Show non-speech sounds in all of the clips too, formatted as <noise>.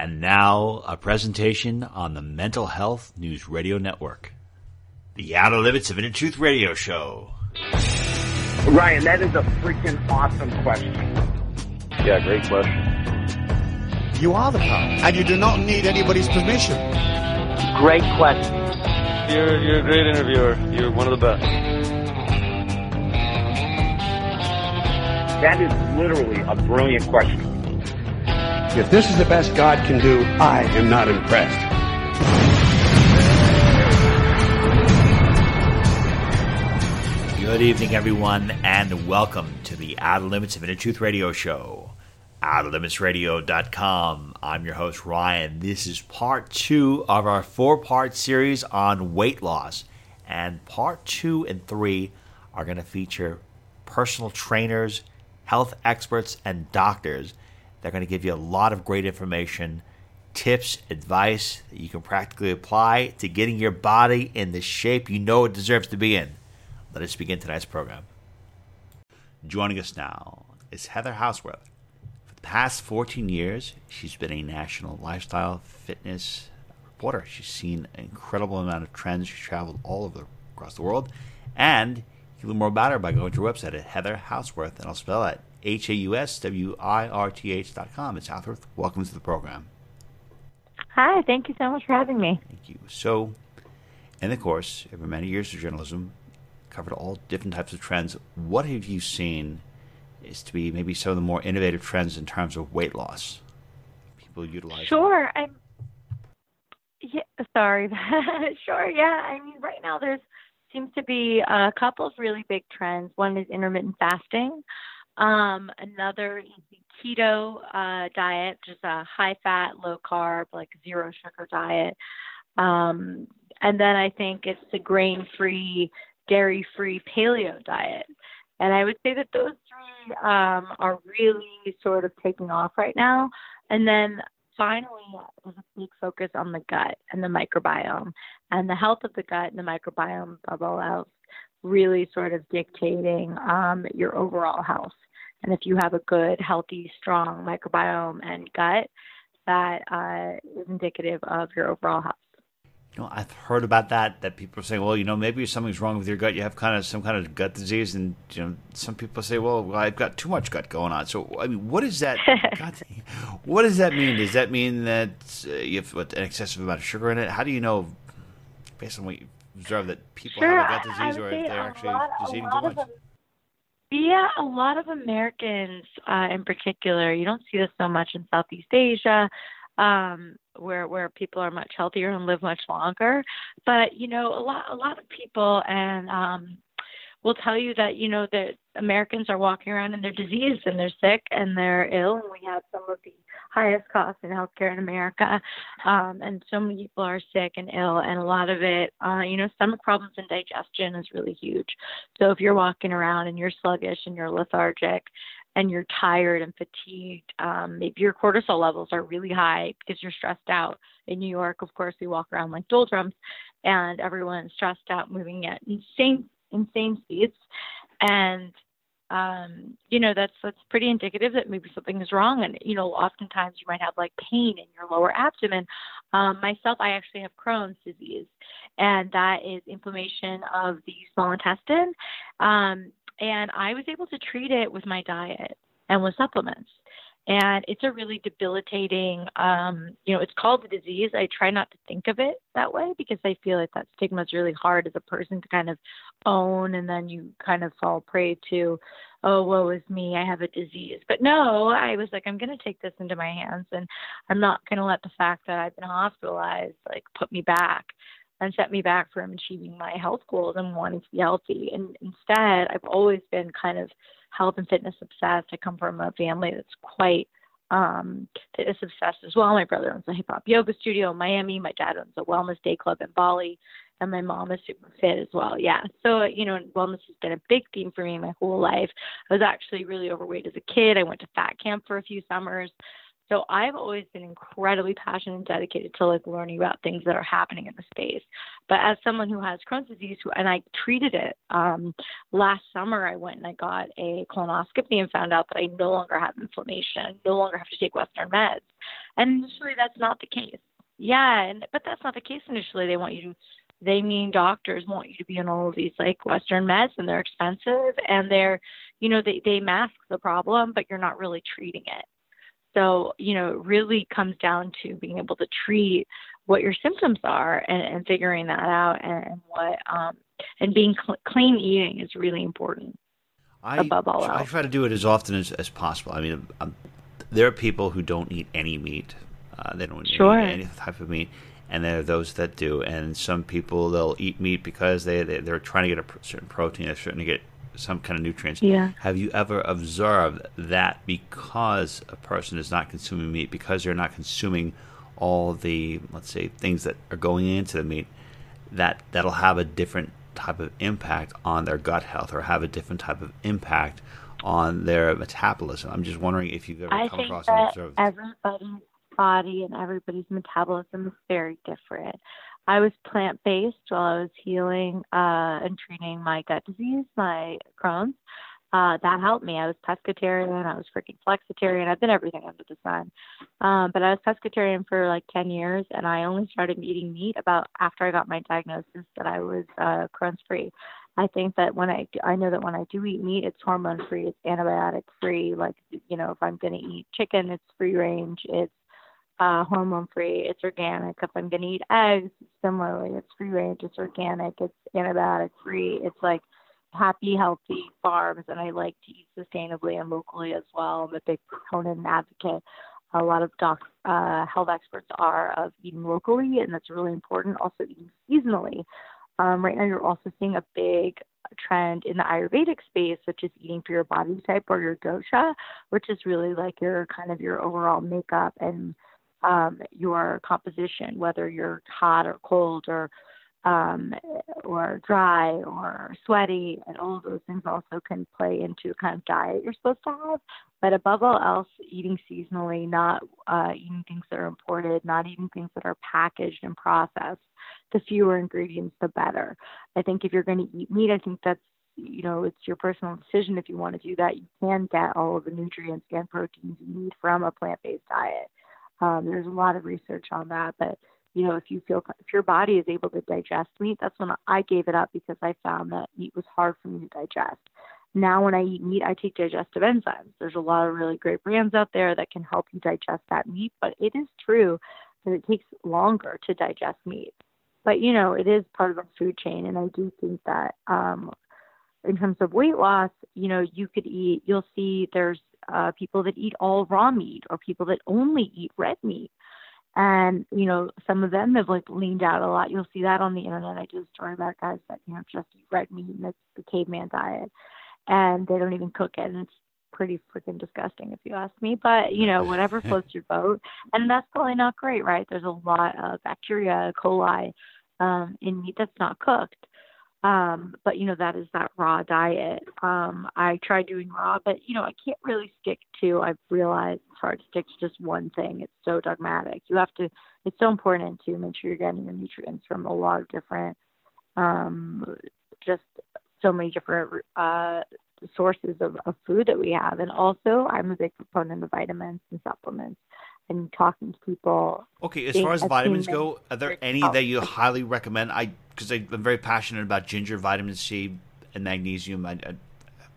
And now, a presentation on the Mental Health News Radio Network. The Outer Limits of Inner Truth Radio Show. Ryan, that is a freaking awesome question. Yeah, great question. You are the power, and you do not need anybody's permission. Great question. You're, you're a great interviewer. You're one of the best. That is literally a brilliant question. If this is the best God can do, I am not impressed. Good evening, everyone, and welcome to the Outer Limits of Inner Truth Radio Show. OuterLimitsRadio.com. I'm your host, Ryan. This is part two of our four part series on weight loss. And part two and three are going to feature personal trainers, health experts, and doctors they're going to give you a lot of great information, tips, advice that you can practically apply to getting your body in the shape you know it deserves to be in. Let us begin tonight's program. Joining us now is Heather Hauswirth. For the past 14 years, she's been a national lifestyle fitness reporter. She's seen an incredible amount of trends. She's traveled all over across the world. And you can learn more about her by going to her website at Heather Hauswirth, and I'll spell it H A U S W I R T H dot com. It's Hauswirth. Welcome to the program. Hi, thank you so much for having me. Thank you. So, in the course, over many years of journalism, covered all different types of trends. What have you seen is to be maybe some of the more innovative trends in terms of weight loss? People utilize. Sure. I'm. Yeah. Sorry. <laughs> sure. Yeah. I mean, right now there's seems to be a couple of really big trends. One is intermittent fasting. Um, another keto uh, diet, just a high fat, low carb, like zero sugar diet. Um, and then I think it's the grain free, dairy free paleo diet. And I would say that those three um, are really sort of taking off right now. And then finally, there's a big focus on the gut and the microbiome. And the health of the gut and the microbiome, all else, really sort of dictating um, your overall health. And if you have a good, healthy, strong microbiome and gut, that uh, is indicative of your overall health. You know, I've heard about that. That people are saying, well, you know, maybe something's wrong with your gut. You have kind of some kind of gut disease, and you know, some people say, well, well I've got too much gut going on. So, I mean, what does that? <laughs> What does that mean? Does that mean that uh, you have what, an excessive amount of sugar in it? How do you know, based on what you observe, that people sure, have a gut disease, or if they're actually lot, just eating too much? Them, yeah, a lot of Americans, uh, in particular, you don't see this so much in Southeast Asia, um, where where people are much healthier and live much longer. But you know, a lot a lot of people and um, will tell you that you know that Americans are walking around and they're diseased and they're sick and they're ill, and we have some of the highest costs in healthcare in America, um, and so many people are sick and ill, and a lot of it, uh, you know, stomach problems and digestion is really huge. So if you're walking around and you're sluggish and you're lethargic, and you're tired and fatigued, um, maybe your cortisol levels are really high because you're stressed out. In New York, of course, we walk around like doldrums, and everyone's stressed out, moving at insane insane speeds, and um, you know that's that's pretty indicative that maybe something is wrong. And you know, oftentimes you might have like pain in your lower abdomen. Um, myself, I actually have Crohn's disease, and that is inflammation of the small intestine. Um, and I was able to treat it with my diet and with supplements and it's a really debilitating um you know it's called the disease. I try not to think of it that way because i feel like that stigma is really hard as a person to kind of own and then you kind of fall prey to oh woe is me i have a disease. But no i was like i'm going to take this into my hands and i'm not going to let the fact that i've been hospitalized like put me back and set me back from achieving my health goals and wanting to be healthy. And instead i've always been kind of health and fitness obsessed. I come from a family that's quite um, fitness obsessed as well. My brother owns a hip hop yoga studio in Miami. My dad owns a wellness day club in Bali. And my mom is super fit as well. Yeah. So, you know, wellness has been a big theme for me my whole life. I was actually really overweight as a kid. I went to fat camp for a few summers. So I've always been incredibly passionate and dedicated to like learning about things that are happening in the space. But as someone who has Crohn's disease, who, and I treated it um, last summer, I went and I got a colonoscopy and found out that I no longer have inflammation, no longer have to take Western meds. And initially, that's not the case. Yeah, and but that's not the case initially. They want you to they mean doctors want you to be on all of these like western meds and they're expensive and they're you know they they mask the problem but you're not really treating it so you know it really comes down to being able to treat what your symptoms are and, and figuring that out and, and what um and being cl- clean eating is really important I, above all else. I try to do it as often as, as possible. I mean, um, there are people who don't eat any meat. Uh, they don't Sure. eat any type of meat, and there are those that do. And some people they'll eat meat because they, they they're trying to get a certain protein, they're trying to get some kind of nutrients. Yeah. Have you ever observed that because a person is not consuming meat, because they're not consuming all the let's say things that are going into the meat, that that'll have a different type of impact on their gut health or have a different type of impact on their metabolism. I'm just wondering if you've ever I come think across and observed. everybody's body and everybody's metabolism is very different. I was plant based while I was healing uh, and treating my gut disease, my Crohn's. Uh, that helped me. I was pescatarian. I was freaking flexitarian. I've been everything under the sun. Um, but I was pescatarian for like 10 years, and I only started eating meat about after I got my diagnosis that I was uh, Crohn's free. I think that when I I know that when I do eat meat, it's hormone free, it's antibiotic free. Like you know, if I'm going to eat chicken, it's free range, it's uh, hormone free, it's organic. If I'm going to eat eggs, similarly, it's free range, it's organic, it's antibiotic free. It's like happy, healthy farms, and I like to eat sustainably and locally as well. I'm a big proponent and advocate. A lot of doc, uh, health experts are of eating locally, and that's really important. Also, eating seasonally. Um, right now, you're also seeing a big trend in the Ayurvedic space, which is eating for your body type or your dosha, which is really like your kind of your overall makeup and um, your composition, whether you're hot or cold or um, or dry or sweaty, and all of those things also can play into kind of diet you're supposed to have. But above all else, eating seasonally, not uh, eating things that are imported, not eating things that are packaged and processed. The fewer ingredients, the better. I think if you're going to eat meat, I think that's you know it's your personal decision if you want to do that. You can get all of the nutrients and proteins you need from a plant-based diet. Um, there's a lot of research on that, but you know, if you feel if your body is able to digest meat, that's when I gave it up because I found that meat was hard for me to digest. Now, when I eat meat, I take digestive enzymes. There's a lot of really great brands out there that can help you digest that meat, but it is true that it takes longer to digest meat. But you know, it is part of the food chain, and I do think that um, in terms of weight loss, you know, you could eat. You'll see there's uh, people that eat all raw meat, or people that only eat red meat. And you know some of them have like leaned out a lot. You'll see that on the internet. I do a story about guys that you know just eat red meat and it's the caveman diet and they don't even cook it. And it's pretty freaking disgusting if you ask me. But you know whatever <laughs> floats your boat. And that's probably not great right? There's a lot of bacteria coli um in meat that's not cooked um but you know that is that raw diet. Um i try doing raw but you know i can't really stick to i've realized it's hard to stick to just one thing. It's so dogmatic. You have to it's so important to make sure you're getting your nutrients from a lot of different um just so many different uh sources of, of food that we have. And also i'm a big proponent of vitamins and supplements and talking to people Okay, as far as vitamins go, are there any that you highly recommend? I because I'm very passionate about ginger, vitamin C, and magnesium. I, I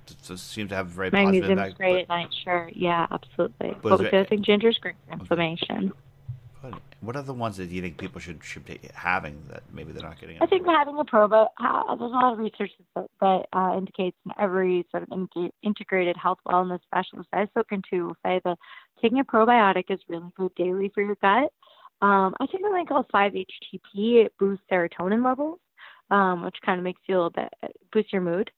it seems to have very positive Magnesium's impact. great but- at night, sure. Yeah, absolutely. But What is was there- the other thing? Ginger's great for inflammation. But what are the ones that you think people should should be having that maybe they're not getting? I think having a probe, uh, there's a lot of research that, that uh, indicates in every sort of in- integrated health wellness specialist I've spoken to will say that taking a probiotic is really good daily for your gut. Um, I take something called 5-HTP. It boosts serotonin levels, um, which kind of makes you a little bit, boosts your mood.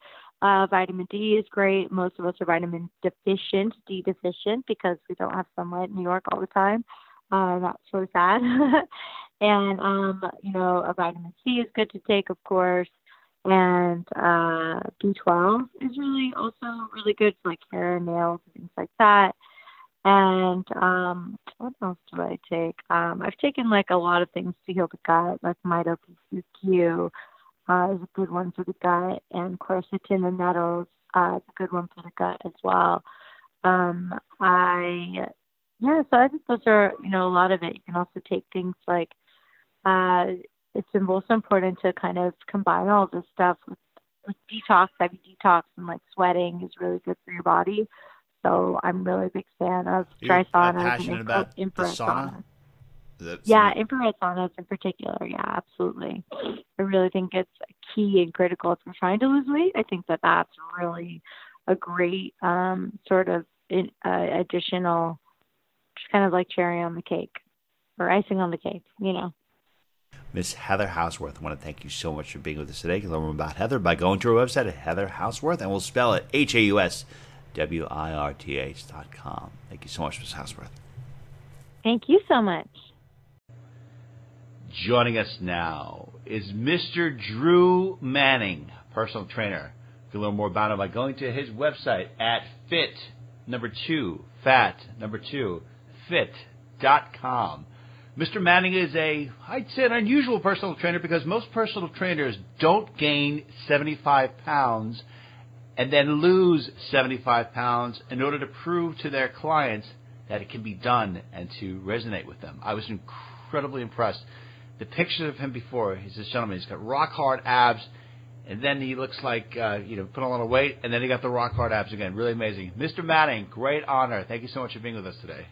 Uh, vitamin D is great. Most of us are vitamin deficient, D deficient, because we don't have sunlight in New York all the time. Uh, that's so sad. <laughs> and um, you know, a vitamin C is good to take, of course. And uh, B12 is really also really good for like hair and nails and things like that. And um, what else do I take? Um, I've taken like a lot of things to heal the gut, like Mito PCQ uh, is a good one for the gut, and quercetin and nettles uh, is a good one for the gut as well. Um, I Yeah, so I think those are, you know, a lot of it. You can also take things like, uh, it's also important to kind of combine all this stuff with, with detox, heavy detox, and like sweating is really good for your body. So I'm really a big fan of dry uh, passionate and about infrared sauna? Yeah, infrared saunas in particular. Yeah, absolutely. I really think it's key and critical if you're trying to lose weight. I think that that's really a great um, sort of in, uh, additional, just kind of like cherry on the cake or icing on the cake, you know. Miss Heather Hauswirth, I want to thank you so much for being with us today. You can learn more about Heather by going to her website at Heather Hauswirth, and we'll spell it H A U S W I R T H dot com. Thank you so much, Miss Hauswirth. Thank you so much. Joining us now is Mr. Drew Manning, personal trainer. You can learn more about him by going to his website at fit number two fat number two fit.com. Mr. Manning is a, I'd say, an unusual personal trainer because most personal trainers don't gain 75 pounds and then lose 75 pounds in order to prove to their clients that it can be done and to resonate with them. I was incredibly impressed. The picture of him before, he's this gentleman, he's got rock hard abs, and then he looks like, uh, you know, put on a lot of weight, and then he got the rock hard abs again. Really amazing. Mr. Manning, great honor. Thank you so much for being with us today.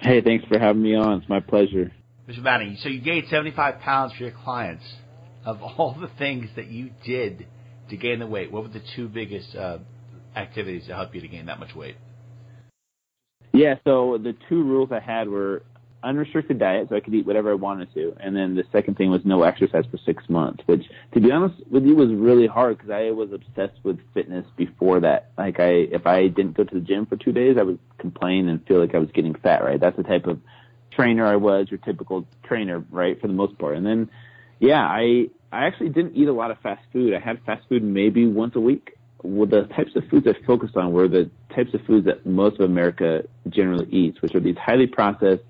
Hey, thanks for having me on. It's my pleasure. Mr. Manning, so you gained 75 pounds for your clients. Of all the things that you did to gain the weight, what were the two biggest uh, activities to help you to gain that much weight? Yeah, so the two rules I had were unrestricted diet, so I could eat whatever I wanted to, and then the second thing was no exercise for six months, which, to be honest with you, was really hard because I was obsessed with fitness before that. Like, I if I didn't go to the gym for two days, I would complain and feel like I was getting fat. Right? That's the type of trainer I was, your typical trainer, right, for the most part. And then, yeah, I I actually didn't eat a lot of fast food. I had fast food maybe once a week. Well, the types of foods I focused on were the types of foods that most of America generally eats, which are these highly processed,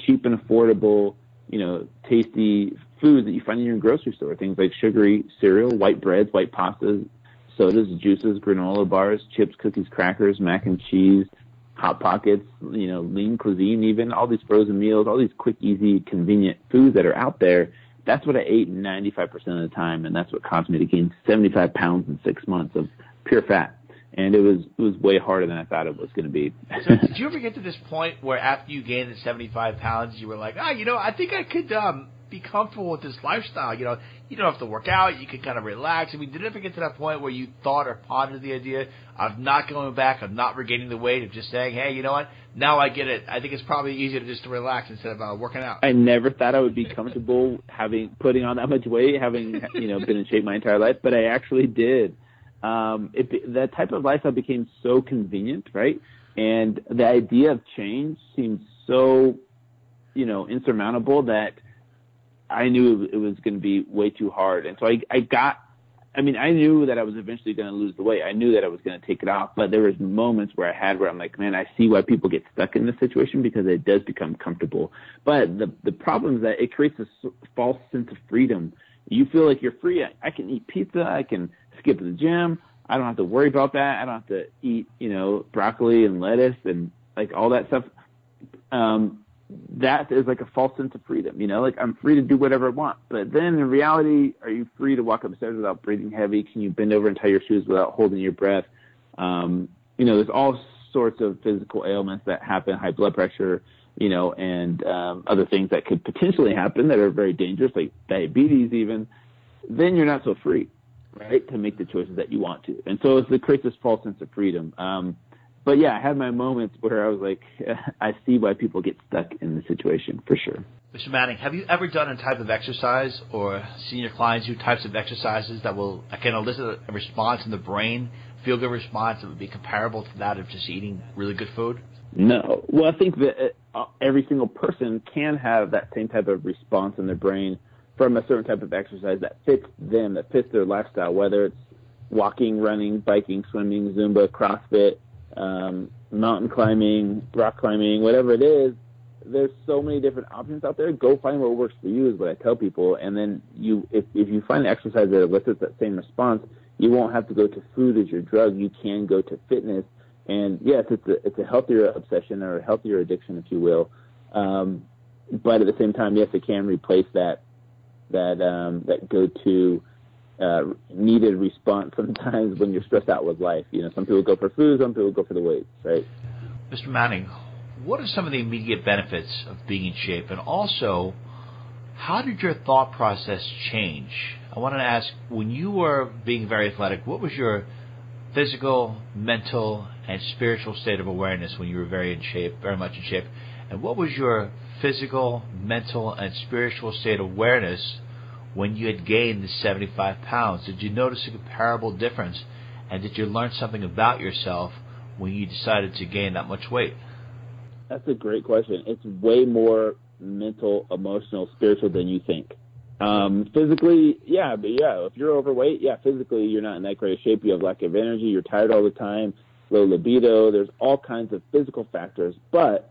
cheap and affordable, you know, tasty foods that you find in your grocery store. Things like sugary cereal, white breads, white pastas, sodas, juices, granola bars, chips, cookies, crackers, mac and cheese, hot pockets, you know, lean cuisine, even all these frozen meals, all these quick, easy, convenient foods that are out there. That's what I ate 95% of the time, and that's what caused me to gain 75 pounds in six months of pure fat. And it was it was way harder than I thought it was going to be. So did <laughs> you ever get to this point where after you gained the 75 pounds, you were like, ah, you know, I think I could um, be comfortable with this lifestyle. You know, you don't have to work out. You can kind of relax. I mean, did it ever get to that point where you thought or pondered the idea of not going back, of not regaining the weight, of just saying, hey, you know what? Now I get it. I think it's probably easier to just to relax instead of uh, working out. I never thought I would be comfortable having putting on that much weight, having you know been in shape my entire life, but I actually did. Um, it, that type of lifestyle became so convenient, right? And the idea of change seemed so, you know, insurmountable that I knew it was going to be way too hard. And so I, I got, I mean, I knew that I was eventually going to lose the weight. I knew that I was going to take it off, but there was moments where I had where I'm like, man, I see why people get stuck in this situation because it does become comfortable. But the the problem is that it creates a false sense of freedom. You feel like you're free. I, I can eat pizza. I can skip to the gym. I don't have to worry about that. I don't have to eat, you know, broccoli and lettuce and like all that stuff. Um, that is like a false sense of freedom, you know, like I'm free to do whatever I want. But then in reality, are you free to walk upstairs without breathing heavy? Can you bend over and tie your shoes without holding your breath? Um, you know, there's all sorts of physical ailments that happen, high blood pressure, you know, and um, other things that could potentially happen that are very dangerous, like diabetes even. Then you're not so free right, to make the choices that you want to. And so it creates this false sense of freedom. Um, but yeah, I had my moments where I was like, <laughs> I see why people get stuck in the situation for sure. Mr. Manning, have you ever done a type of exercise or seen your clients do types of exercises that will can elicit a response in the brain, feel good response that would be comparable to that of just eating really good food? No. Well, I think that uh, every single person can have that same type of response in their brain from a certain type of exercise that fits them, that fits their lifestyle, whether it's walking, running, biking, swimming, Zumba, CrossFit, um, mountain climbing, rock climbing, whatever it is. There's so many different options out there. Go find what works for you is what I tell people. And then you, if, if you find an exercise that elicits that same response, you won't have to go to food as your drug. You can go to fitness And yes, it's a it's a healthier obsession or a healthier addiction, if you will. Um, but at the same time, yes, it can replace that that um, that go to uh, needed response <laughs> sometimes when you're stressed out with life. You know, some people go for food, some people go for the weight, right? Mr. Manning, what are some of the immediate benefits of being in shape, and also how did your thought process change? I wanted to ask when you were being very athletic, what was your physical, mental, and spiritual state of awareness when you were very in shape, very much in shape? And what was your physical, mental, and spiritual state of awareness when you had gained the 75 pounds? Did you notice a comparable difference? And did you learn something about yourself when you decided to gain that much weight? That's a great question. It's way more mental, emotional, spiritual than you think. Um, physically, yeah, but yeah, if you're overweight, yeah, physically you're not in that great shape. You have lack of energy. You're tired all the time. Low libido. There's all kinds of physical factors, but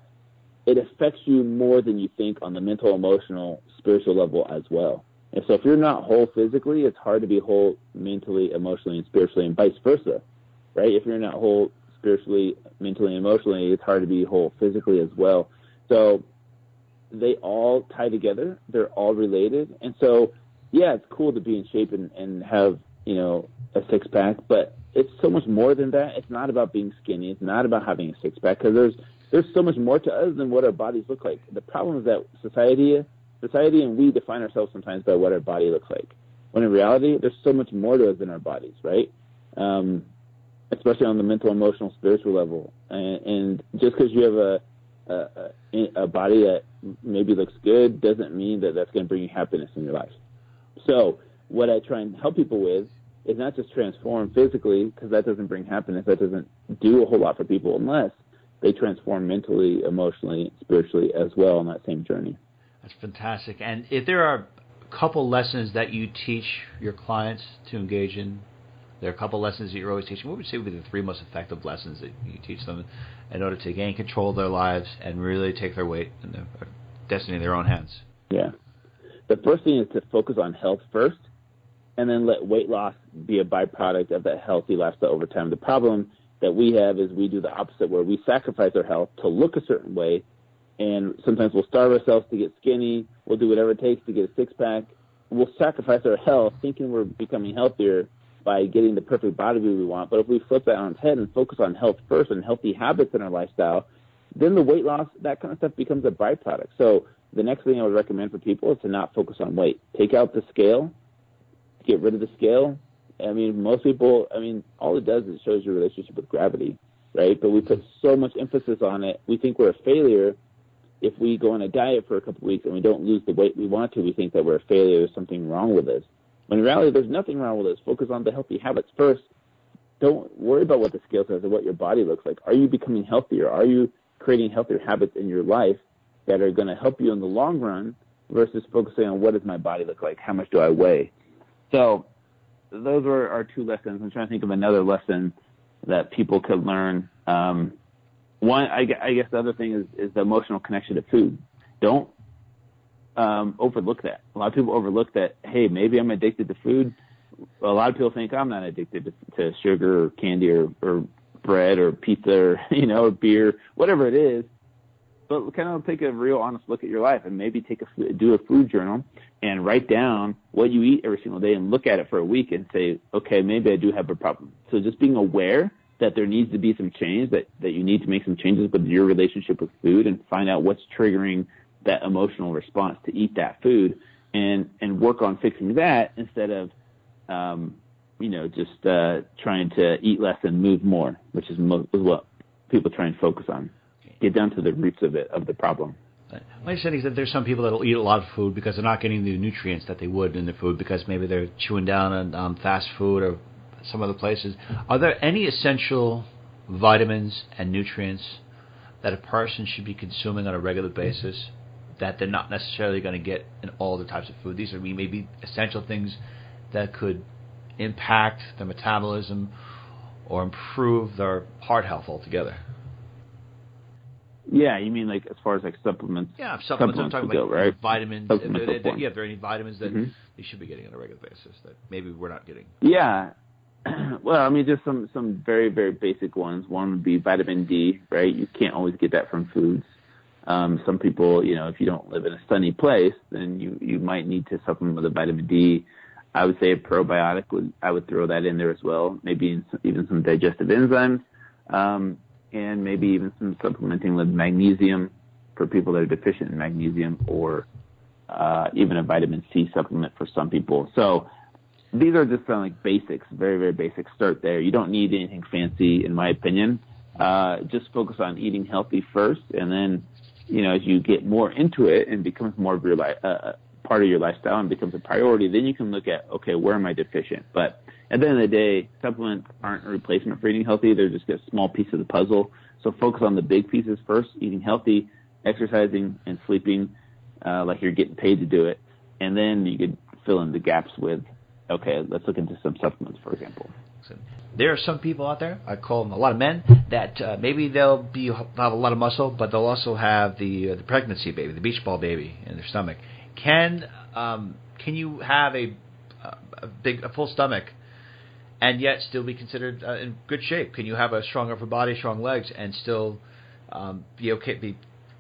it affects you more than you think on the mental, emotional, spiritual level as well. And so if you're not whole physically, it's hard to be whole mentally, emotionally, and spiritually, and vice versa, right? If you're not whole spiritually, mentally, and emotionally, it's hard to be whole physically as well. So they all tie together. They're all related. And so, yeah, it's cool to be in shape and, and have, you know, a six pack, but it's so much more than that. It's not about being skinny. It's not about having a six pack because there's, there's so much more to us than what our bodies look like. The problem is that society, society and we define ourselves sometimes by what our body looks like. When in reality, there's so much more to us than our bodies, right? Um, especially on the mental, emotional, spiritual level. And, and just because you have a, a, a body that maybe looks good doesn't mean that that's going to bring you happiness in your life. So what I try and help people with is not just transform physically because that doesn't bring happiness. That doesn't do a whole lot for people unless they transform mentally, emotionally, spiritually as well on that same journey. That's fantastic. And if there are a couple lessons that you teach your clients to engage in there are a couple lessons that you're always teaching. What would you say would be the three most effective lessons that you teach them in order to gain control of their lives and really take their weight and their uh, destiny in their own hands? Yeah. The first thing is to focus on health first and then let weight loss be a byproduct of that healthy lifestyle over time. The problem that we have is we do the opposite where we sacrifice our health to look a certain way and sometimes we'll starve ourselves to get skinny. We'll do whatever it takes to get a six pack. We'll sacrifice our health thinking we're becoming healthier by getting the perfect body we want. But if we flip that on its head and focus on health first and healthy habits in our lifestyle, then the weight loss, that kind of stuff becomes a byproduct. So the next thing I would recommend for people is to not focus on weight. Take out the scale, get rid of the scale. I mean, most people, I mean, all it does is shows your relationship with gravity, right? But we put so much emphasis on it. We think we're a failure if we go on a diet for a couple of weeks and we don't lose the weight we want to. We think that we're a failure. There's something wrong with us. When in reality, there's nothing wrong with us. Focus on the healthy habits first. Don't worry about what the scale says or what your body looks like. Are you becoming healthier? Are you creating healthier habits in your life that are going to help you in the long run versus focusing on what does my body look like? How much do I weigh? So those are our two lessons. I'm trying to think of another lesson that people could learn. Um, one, I, I guess the other thing is, is the emotional connection to food. Don't um, overlook that. A lot of people overlook that. Hey, maybe I'm addicted to food. A lot of people think I'm not addicted to, to sugar or candy or, or bread or pizza or <laughs> you know beer, whatever it is. But kind of take a real honest look at your life and maybe take a do a food journal and write down what you eat every single day and look at it for a week and say, okay, maybe I do have a problem. So just being aware that there needs to be some change, that, that you need to make some changes with your relationship with food and find out what's triggering that emotional response to eat that food and and work on fixing that instead of um, you know just uh, trying to eat less and move more, which is, mo- is what people try and focus on. Get down to the roots of it of the problem. My understanding is that there's some people that will eat a lot of food because they're not getting the nutrients that they would in the food because maybe they're chewing down on um, fast food or some other places. Are there any essential vitamins and nutrients that a person should be consuming on a regular basis that they're not necessarily going to get in all the types of food. These are maybe essential things that could impact their metabolism or improve their heart health altogether. Yeah, you mean like as far as like supplements? Yeah, supplements. supplements I'm talking about go, right? vitamins. If yeah, if there are any vitamins that mm-hmm. they should be getting on a regular basis that maybe we're not getting. Yeah, <clears throat> well, I mean, just some some very very basic ones. One would be vitamin D, right? You can't always get that from foods. Um, some people, you know, if you don't live in a sunny place, then you you might need to supplement with a vitamin D. I would say a probiotic would I would throw that in there as well. Maybe even some digestive enzymes, um, and maybe even some supplementing with magnesium for people that are deficient in magnesium, or uh, even a vitamin C supplement for some people. So these are just of like basics, very very basic. Start there. You don't need anything fancy, in my opinion. Uh, just focus on eating healthy first, and then you know as you get more into it and becomes more of your life. Uh, part of your lifestyle and becomes a priority, then you can look at, okay, where am I deficient? But at the end of the day, supplements aren't a replacement for eating healthy. They're just a small piece of the puzzle. So focus on the big pieces first, eating healthy, exercising, and sleeping uh, like you're getting paid to do it. And then you could fill in the gaps with, okay, let's look into some supplements, for example. There are some people out there, I call them a lot of men, that uh, maybe they'll be have a lot of muscle, but they'll also have the uh, the pregnancy baby, the beach ball baby in their stomach. Can um, can you have a, a big a full stomach and yet still be considered uh, in good shape? Can you have a strong upper body, strong legs, and still um, be okay, be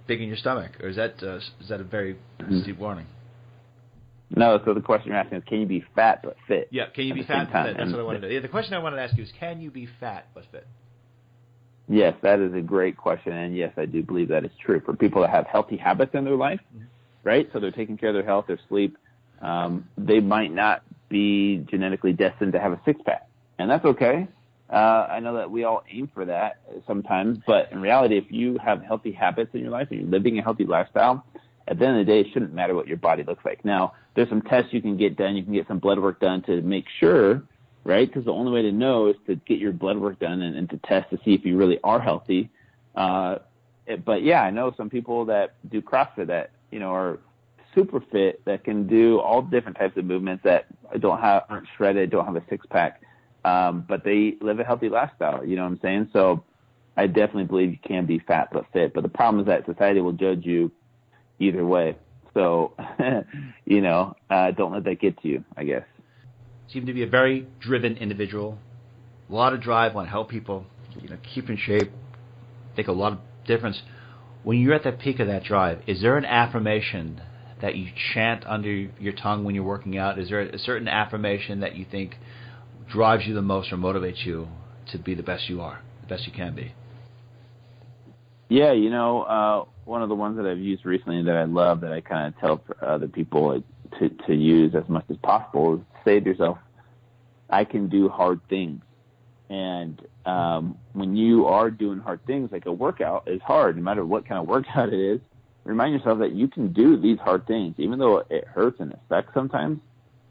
big in your stomach, or is that uh, is that a very mm-hmm. steep warning? No. So the question you're asking is, can you be fat but fit? Yeah. Can you be fat but fit? That's what I wanted to. Yeah, the question I wanted to ask you is, can you be fat but fit? Yes, that is a great question, and yes, I do believe that is true for people that have healthy habits in their life. Mm-hmm right? So they're taking care of their health, their sleep. Um, they might not be genetically destined to have a six pack, and that's okay. Uh, I know that we all aim for that sometimes, but in reality, if you have healthy habits in your life and you're living a healthy lifestyle, at the end of the day, it shouldn't matter what your body looks like. Now, there's some tests you can get done. You can get some blood work done to make sure, right? Because the only way to know is to get your blood work done and, and to test to see if you really are healthy. Uh, but yeah, I know some people that do CrossFit that you know, are super fit that can do all different types of movements that don't have aren't shredded, don't have a six pack, um, but they live a healthy lifestyle. You know what I'm saying? So I definitely believe you can be fat but fit. But the problem is that society will judge you either way. So <laughs> you know, uh, don't let that get to you. I guess. Seem to be a very driven individual, a lot of drive, want to help people, you know, keep in shape, make a lot of difference when you're at the peak of that drive, is there an affirmation that you chant under your tongue when you're working out? Is there a certain affirmation that you think drives you the most or motivates you to be the best you are, the best you can be? Yeah, you know, uh, one of the ones that I've used recently that I love that I kind of tell other people to to use as much as possible is say to yourself, "I can do hard things." And um, when you are doing hard things, like a workout is hard, no matter what kind of workout it is. Remind yourself that you can do these hard things, even though it hurts and it sucks sometimes.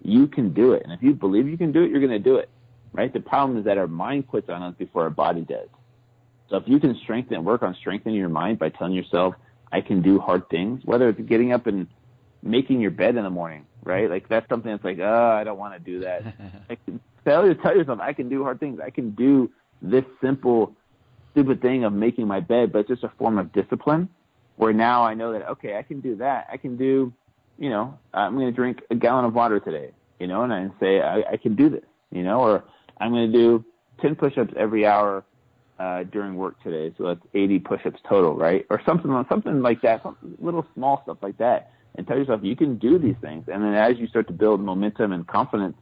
You can do it, and if you believe you can do it, you're going to do it. Right? The problem is that our mind quits on us before our body does. So if you can strengthen, work on strengthening your mind by telling yourself, "I can do hard things," whether it's getting up and making your bed in the morning, right? Like that's something that's like, oh, I don't want to do that. <laughs> like, tell, tell yourself, I can do hard things. I can do this simple, stupid thing of making my bed, but it's just a form of discipline. Where now I know that okay, I can do that. I can do, you know, I'm going to drink a gallon of water today, you know, and I say I, I can do this, you know, or I'm going to do 10 push-ups every hour uh, during work today, so that's 80 push-ups total, right? Or something, something like that, little small stuff like that, and tell yourself you can do these things. And then as you start to build momentum and confidence,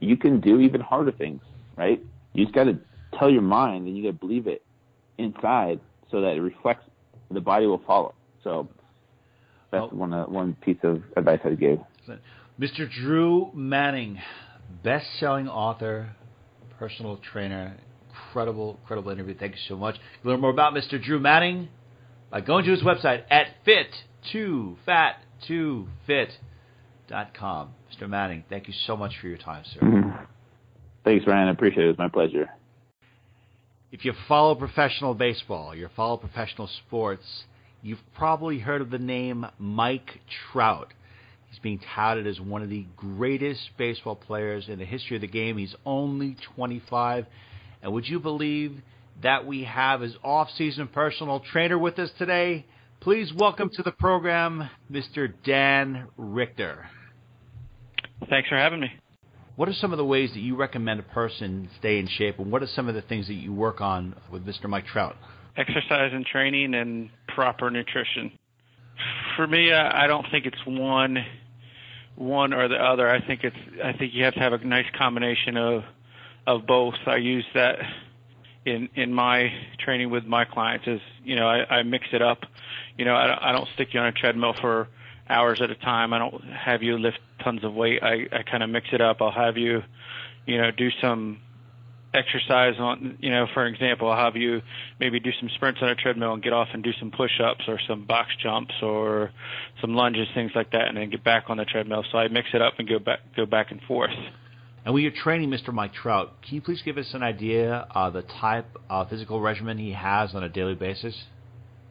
you can do even harder things, right? You just got to tell your mind and you got to believe it inside so that it reflects the body will follow. So that's oh. one uh, one piece of advice I gave. Mr. Drew Manning, best-selling author, personal trainer, incredible, incredible interview. Thank you so much. You learn more about Mr. Drew Manning by going to his website at fit2fat2fit.com. Mr. Manning, thank you so much for your time, sir. Mm-hmm. Thanks, Ryan. I appreciate it. It was my pleasure if you follow professional baseball, you follow professional sports, you've probably heard of the name Mike Trout. He's being touted as one of the greatest baseball players in the history of the game. He's only 25. And would you believe that we have his off-season personal trainer with us today? Please welcome to the program Mr. Dan Richter. Thanks for having me. What are some of the ways that you recommend a person stay in shape, and what are some of the things that you work on with Mr. Mike Trout? Exercise and training and proper nutrition. For me, I don't think it's one one or the other. I think it's I think you have to have a nice combination of of both. I use that in in my training with my clients is you know I, I mix it up. You know I, I don't stick you on a treadmill for hours at a time. I don't have you lift tons of weight. I I kind of mix it up. I'll have you you know do some exercise on you know for example I'll have you maybe do some sprints on a treadmill and get off and do some push-ups or some box jumps or some lunges things like that and then get back on the treadmill so I mix it up and go back go back and forth and when you're training Mr. Mike Trout, can you please give us an idea of the type of physical regimen he has on a daily basis?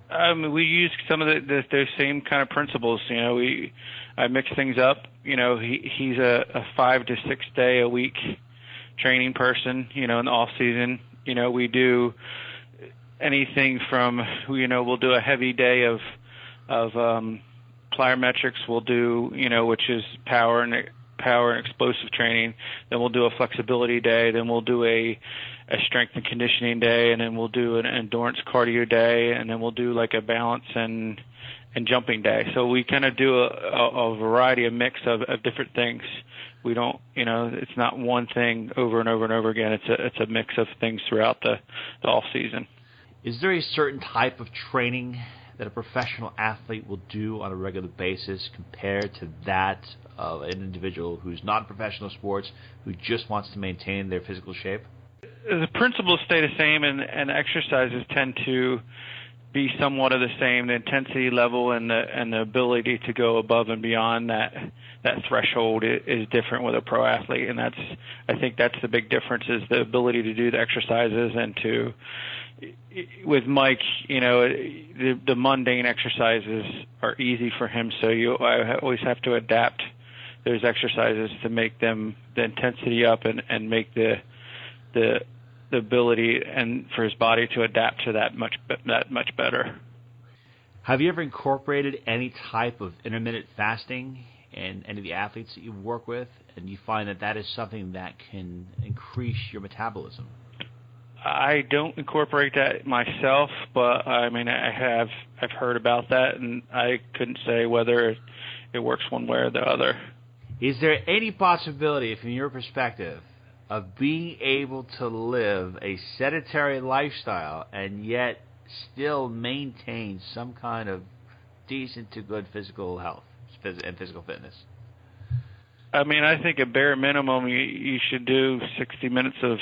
Um, we use some of the, the those same kind of principles. You know, we I mix things up. You know, he he's a, a five to six day a week training person. You know, in the off season, you know, we do anything from you know we'll do a heavy day of of um, plyometrics. We'll do you know which is power and power and explosive training. Then we'll do a flexibility day. Then we'll do a a strength and conditioning day, and then we'll do an endurance cardio day, and then we'll do like a balance and and jumping day. So we kind of do a, a, a variety, of mix of, of different things. We don't, you know, it's not one thing over and over and over again. It's a it's a mix of things throughout the, the off season. Is there a certain type of training that a professional athlete will do on a regular basis compared to that of an individual who's not in professional sports who just wants to maintain their physical shape? The principles stay the same, and, and exercises tend to be somewhat of the same. The intensity level and the and the ability to go above and beyond that that threshold is different with a pro athlete, and that's I think that's the big difference is the ability to do the exercises and to with Mike, you know, the, the mundane exercises are easy for him, so you I always have to adapt those exercises to make them the intensity up and and make the the the ability and for his body to adapt to that much that much better. Have you ever incorporated any type of intermittent fasting in any of the athletes that you work with, and you find that that is something that can increase your metabolism? I don't incorporate that myself, but I mean I have I've heard about that, and I couldn't say whether it works one way or the other. Is there any possibility, from your perspective, of being able to live a sedentary lifestyle and yet still maintain some kind of decent to good physical health and physical fitness? I mean, I think a bare minimum you, you should do 60 minutes of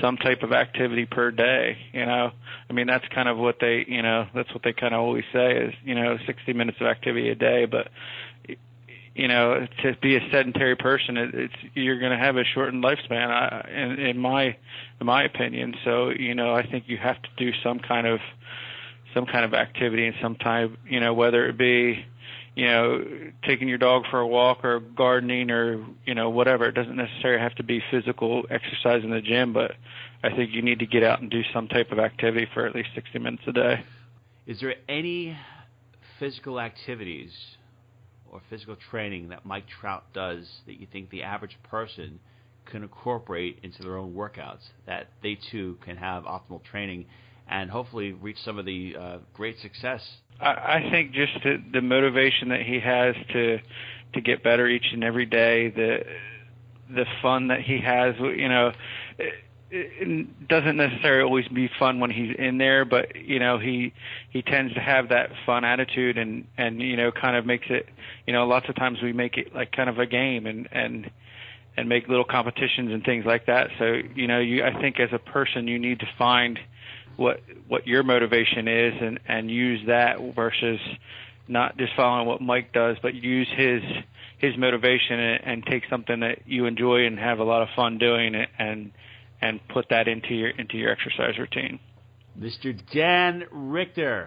some type of activity per day. You know, I mean that's kind of what they, you know, that's what they kind of always say is, you know, 60 minutes of activity a day. But you know, to be a sedentary person, it, it's you're going to have a shortened lifespan, I, in, in my in my opinion. So you know, I think you have to do some kind of some kind of activity and some type, you know, whether it be you know, taking your dog for a walk or gardening or, you know, whatever. It doesn't necessarily have to be physical exercise in the gym, but I think you need to get out and do some type of activity for at least 60 minutes a day. Is there any physical activities or physical training that Mike Trout does that you think the average person can incorporate into their own workouts that they too can have optimal training and hopefully reach some of the uh, great success? I, I think just the, the motivation that he has to to get better each and every day, the the fun that he has, you know. It, doesn't necessarily always be fun when he's in there, but you know he he tends to have that fun attitude and and you know kind of makes it you know lots of times we make it like kind of a game and and and make little competitions and things like that. So you know you I think as a person you need to find what what your motivation is and and use that versus not just following what Mike does, but use his his motivation and, and take something that you enjoy and have a lot of fun doing it and and put that into your into your exercise routine. Mr. Dan Richter,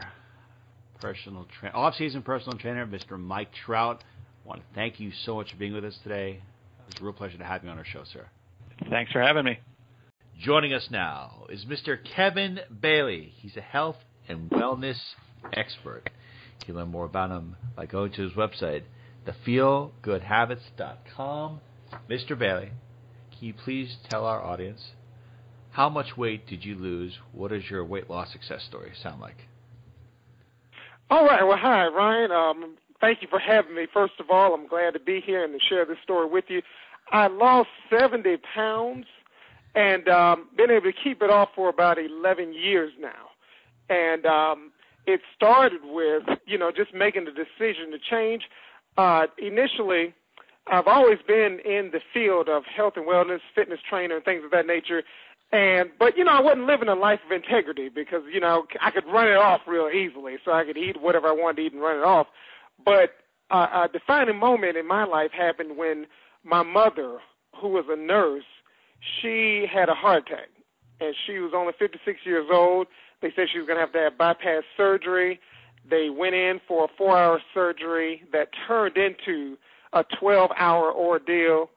personal tra- off-season personal trainer, Mr. Mike Trout. I want to thank you so much for being with us today. It was a real pleasure to have you on our show, sir. Thanks for having me. Joining us now is Mr. Kevin Bailey. He's a health and wellness expert. You can learn more about him by going to his website, thefeelgoodhabits.com. Mr. Bailey, can you please tell our audience how much weight did you lose? What does your weight loss success story sound like? All right. Well, hi, Ryan. Um, thank you for having me. First of all, I'm glad to be here and to share this story with you. I lost 70 pounds and um, been able to keep it off for about 11 years now. And um, it started with, you know, just making the decision to change. Uh, initially, I've always been in the field of health and wellness, fitness trainer, and things of that nature. And but you know I wasn't living a life of integrity because you know I could run it off real easily, so I could eat whatever I wanted to eat and run it off. But uh, a defining moment in my life happened when my mother, who was a nurse, she had a heart attack, and she was only 56 years old. They said she was going to have to have bypass surgery. They went in for a four-hour surgery that turned into a 12-hour ordeal,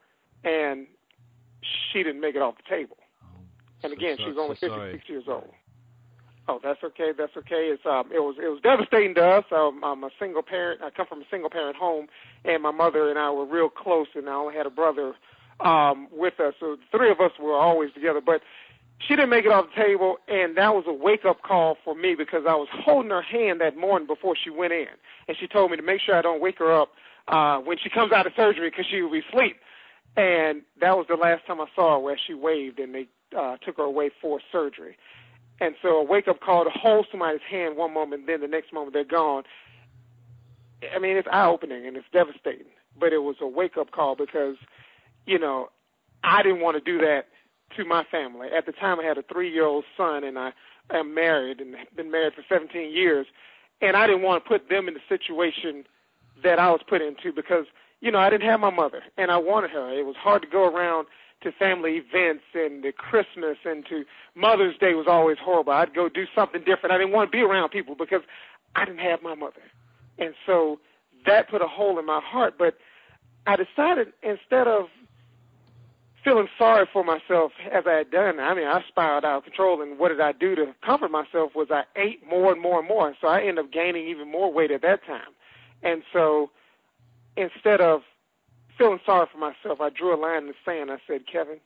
and she didn't make it off the table. And again, so, she's only so 56 <laughs> years old. Oh, that's okay. That's okay. It's um, it was it was devastating to us. Um, I'm a single parent. I come from a single parent home, and my mother and I were real close, and I only had a brother um, with us. So the three of us were always together. But she didn't make it off the table, and that was a wake up call for me because I was holding her hand that morning before she went in, and she told me to make sure I don't wake her up uh, when she comes out of surgery because she will be asleep. And that was the last time I saw her where she waved, and they uh, took her away for surgery. And so a wake up call to hold somebody's hand one moment, then the next moment they're gone. I mean, it's eye opening and it's devastating. But it was a wake up call because, you know, I didn't want to do that to my family. At the time, I had a three year old son, and I am married and been married for 17 years. And I didn't want to put them in the situation that I was put into because, you know, I didn't have my mother and I wanted her. It was hard to go around to family events and to Christmas and to Mother's Day was always horrible. I'd go do something different. I didn't want to be around people because I didn't have my mother. And so that put a hole in my heart. But I decided instead of feeling sorry for myself as I had done, I mean, I spiraled out of control. And what did I do to comfort myself was I ate more and more and more. So I ended up gaining even more weight at that time. And so instead of feeling sorry for myself, I drew a line in the sand. I said, Kevin,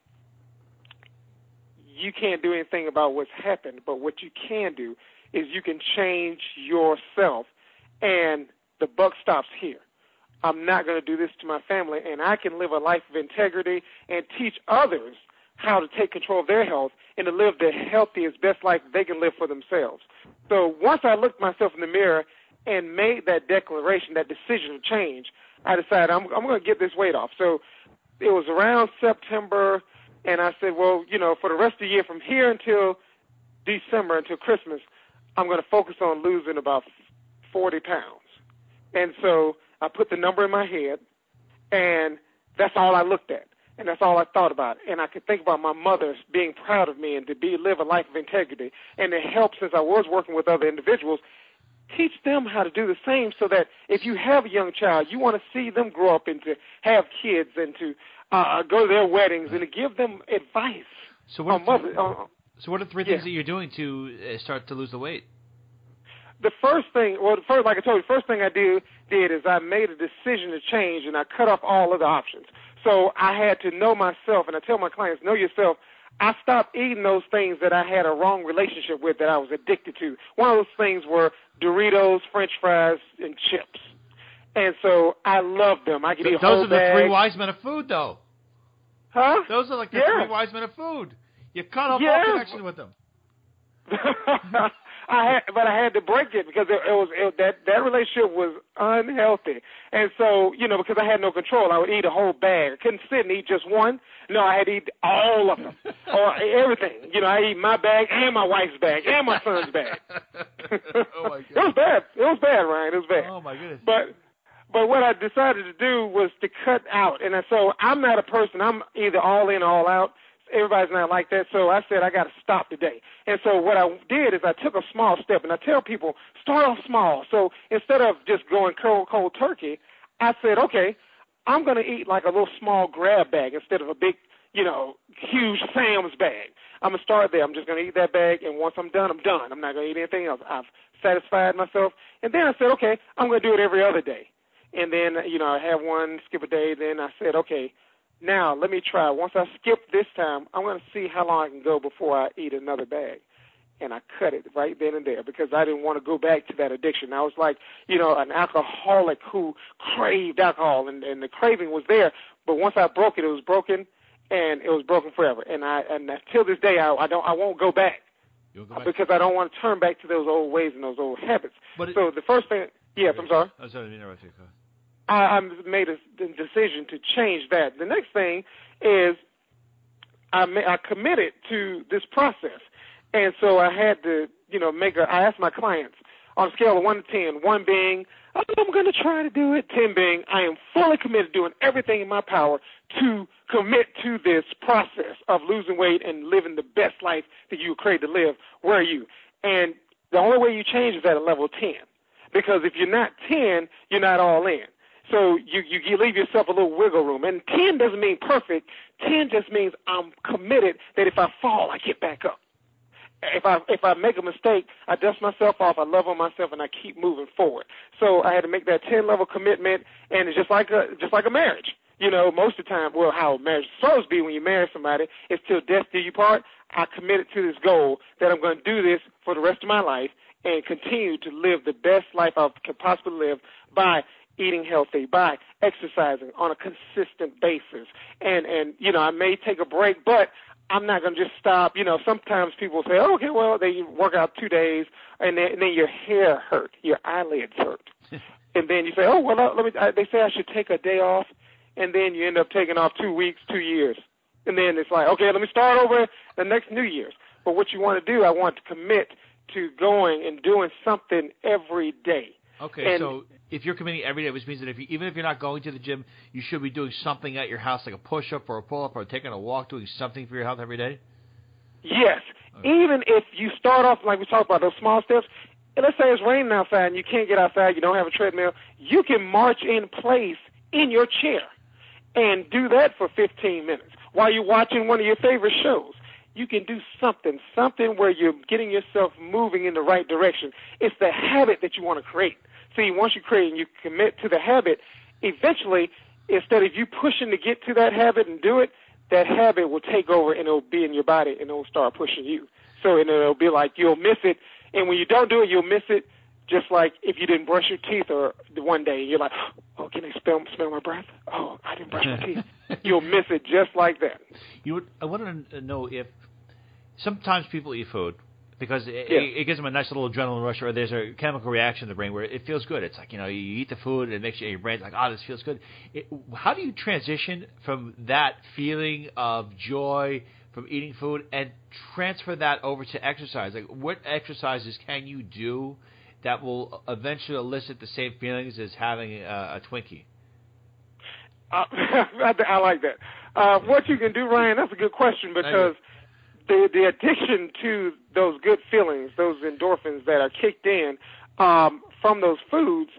you can't do anything about what's happened, but what you can do is you can change yourself, and the buck stops here. I'm not going to do this to my family, and I can live a life of integrity and teach others how to take control of their health and to live the healthiest, best life they can live for themselves. So once I looked myself in the mirror and made that declaration, that decision of change, I decided I'm, I'm going to get this weight off. So it was around September, and I said, well, you know, for the rest of the year, from here until December, until Christmas, I'm going to focus on losing about 40 pounds. And so I put the number in my head, and that's all I looked at, and that's all I thought about. And I could think about my mother being proud of me and to be live a life of integrity, and to help since I was working with other individuals teach them how to do the same so that if you have a young child, you want to see them grow up and to have kids and to uh, go to their weddings and to give them advice. So what? on Are mother, th- uh, so what are three yeah. things that you're doing to uh, start to lose the weight? the first thing, well, the first, like I told you, the first thing I do did is I made a decision to change and I cut off all other options. So I had to know myself, and I tell my clients, know yourself. I stopped eating those things that I had a wrong relationship with that I was addicted to. One of those things were Doritos, French fries, and chips. And so I love them. I could eat a Those are the bag. three wise men of food, though. Huh? Those are like the Yeah. three wise men of food. You cut off Yeah. all connection with them. <laughs> I had, but I had to break it because it, it was it, that that relationship was unhealthy, and so you know because I had no control, I would eat a whole bag. I couldn't sit and eat just one. No, I had to eat all of them <laughs> or everything. You know, I eat my bag and my wife's bag and my son's bag. <laughs> oh my it was bad. It was bad, Ryan. It was bad. Oh my goodness. But but what I decided to do was to cut out, and so I'm not a person. I'm either all in or all out. Everybody's not like that. So I said I got to stop today. And so what I did is I took a small step, and I tell people start off small. So instead of just going cold cold turkey, I said okay, I'm going to eat like a little small grab bag instead of a big, you know, huge Sam's bag. I'm gonna start there. I'm just gonna eat that bag, and once I'm done, I'm done. I'm not gonna eat anything else. I've satisfied myself. And then I said, okay, I'm gonna do it every other day. And then, you know, I have one, skip a day. Then I said, okay, Now let me try. Once I skip this time, I'm going to see how long I can go before I eat another bag. And I cut it right then and there because I didn't want to go back to that addiction. I was like, you know, an alcoholic who craved alcohol, and, and the craving was there. But once I broke it, it was broken, and it was broken forever. And I and till this day, I, I don't, I won't go back go back. because I don't want to turn back to those old ways and those old habits. But it- so the first thing, yes, I'm sorry. I'm sorry to interrupt you. I, I made a decision to change that. The next thing is I ma- I committed to this process, and so I had to you know make a. I asked my clients on a scale of one to ten, one being oh, I'm going to try to do it, ten being I am fully committed to doing everything in my power to commit to this process of losing weight and living the best life that you were created to live. Where are you? And the only way you change is at a level ten, because if you're not ten, you're not all in. So you, you you leave yourself a little wiggle room. And ten doesn't mean perfect. Ten just means I'm committed that if I fall, I get back up. If I if I make a mistake, I dust myself off. I love on myself, and I keep moving forward. So I had to make that ten level commitment, and it's just like a just like a marriage. You know, most of the time, well, how marriage supposed to be when you marry somebody, it's till death do you part. I committed to this goal that I'm going to do this for the rest of my life and continue to live the best life I can possibly live by eating healthy, by exercising on a consistent basis. And and you know, I may take a break, but I'm not going to just stop. You know, sometimes people say, oh, okay, well, they work out two days, and then, and then your hair hurt, your eyelids hurt, <laughs> and then you say, oh, well, let me. I, they say I should take a day off, and then you end up taking off two weeks, two years, and then it's like, okay, let me start over the next New Year's. But what you want to do, I want to commit to going and doing something every day. Okay, And- so if you're committing every day, which means that if you, even if you're not going to the gym, you should be doing something at your house, like a push-up or a pull-up or taking a walk, doing something for your health every day. Yes. Even if you start off like we talked about those small steps, let's say it's raining outside and you can't get outside, you don't have a treadmill, you can march in place in your chair and do that for 15 minutes while you're watching one of your favorite shows. You can do something, something where you're getting yourself moving in the right direction. It's the habit that you want to create. See, once you create and you commit to the habit, eventually, instead of you pushing to get to that habit and do it, that habit will take over and it'll be in your body and it'll start pushing you. So and it'll be like you'll miss it, and when you don't do it, you'll miss it. Just like if you didn't brush your teeth or the one day you're like, oh, can I smell smell my breath? Oh, I didn't brush my teeth. <laughs> You'll miss it just like that. You, would, I wanted to know if sometimes people eat food because it, Yeah. it, it gives them a nice little adrenaline rush, or there's a chemical reaction in the brain where it feels good. It's like you know you eat the food, and it makes you, your brain's like, oh, this feels good. It, how do you transition from that feeling of joy from eating food and transfer that over to exercise? Like, what exercises can you do that will eventually elicit the same feelings as having a, a Twinkie? Uh, <laughs> I, like that. Uh, what you can do, Ryan? That's a good question because the the addiction to those good feelings, those endorphins that are kicked in um, from those foods,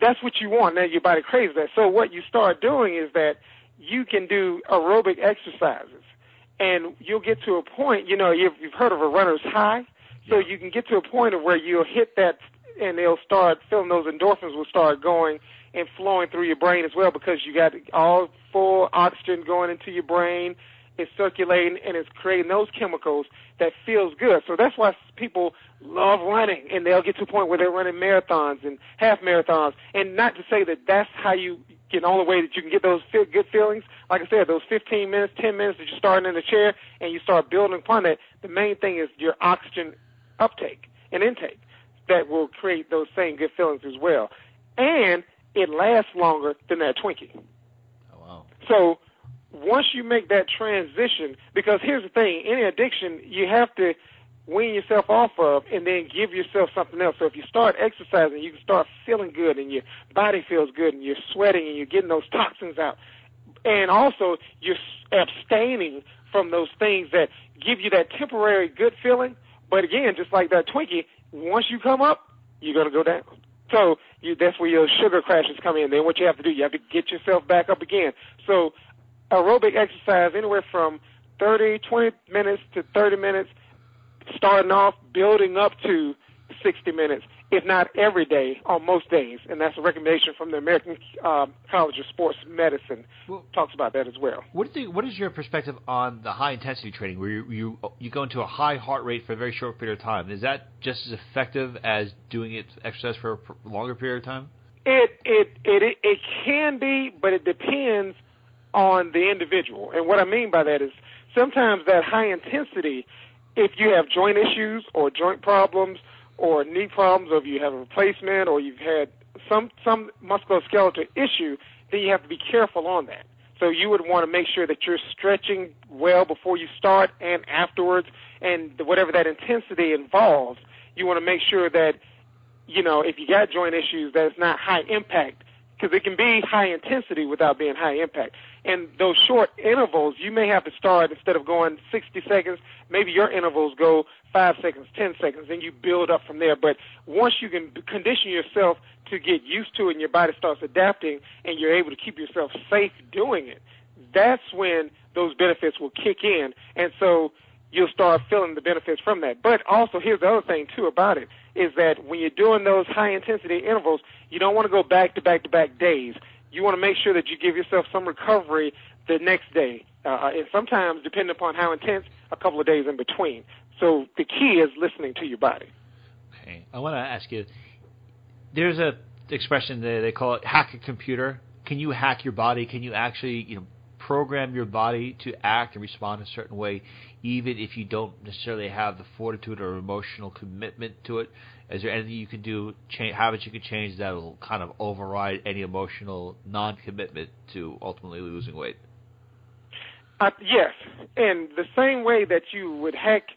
that's what you want. Now your body craves that. So what you start doing is that you can do aerobic exercises, and you'll get to a point. You know, you've, you've heard of a runner's high. So you can get to a point of where you'll hit that, and they'll start feeling those endorphins will start going and flowing through your brain as well because you got all full oxygen going into your brain. It's circulating and it's creating those chemicals that feels good. So that's why people love running, and they'll get to a point where they're running marathons and half marathons. And not to say that that's how you get the only way that you can get those feel, good feelings. Like I said, those 15 minutes, 10 minutes that you're starting in the chair and you start building upon that. The main thing is your oxygen uptake and intake that will create those same good feelings as well. And it lasts longer than that Twinkie. Oh wow! So once you make that transition, because here's the thing, any addiction you have to wean yourself off of and then give yourself something else. So if you start exercising, you can start feeling good and your body feels good and you're sweating and you're getting those toxins out. And also you're abstaining from those things that give you that temporary good feeling. But again, just like that Twinkie, once you come up, you're going to go down. So you, that's where your sugar crashes come in. Then what you have to do, you have to get yourself back up again. So aerobic exercise, anywhere from 30, 20 minutes to 30 minutes, starting off, building up to 60 minutes, if not every day, on most days, and that's a recommendation from the American uh, College of Sports Medicine. Well, talks about that as well. What, the, what is your perspective on the high intensity training, where you, you you go into a high heart rate for a very short period of time? Is that just as effective as doing it exercise for a longer period of time? It it it it can be, but it depends on the individual. And what I mean by that is sometimes that high intensity, if you have joint issues or joint problems or knee problems, or if you have a replacement, or you've had some some musculoskeletal issue, then you have to be careful on that. So you would want to make sure that you're stretching well before you start and afterwards, and whatever that intensity involves, you want to make sure that you know if you got joint issues that it's not high impact because it can be high intensity without being high impact. And those short intervals, you may have to start instead of going 60 seconds, maybe your intervals go five seconds, 10 seconds, and you build up from there. But once you can condition yourself to get used to it and your body starts adapting and you're able to keep yourself safe doing it, that's when those benefits will kick in. And so you'll start feeling the benefits from that. But also, here's the other thing, too, about it is that when you're doing those high intensity intervals, you don't want to go back to back to back days. You want to make sure that you give yourself some recovery the next day, uh, and sometimes, depending upon how intense, a couple of days in between. So the key is listening to your body. Okay, I want to ask you. There's a expression that they call it hack a computer. Can you hack your body? Can you actually, you know, program your body to act and respond a certain way, even if you don't necessarily have the fortitude or emotional commitment to it? Is there anything you can do, change, habits you can change that will kind of override any emotional non-commitment to ultimately losing weight? Uh, yes, and the same way that you would hack,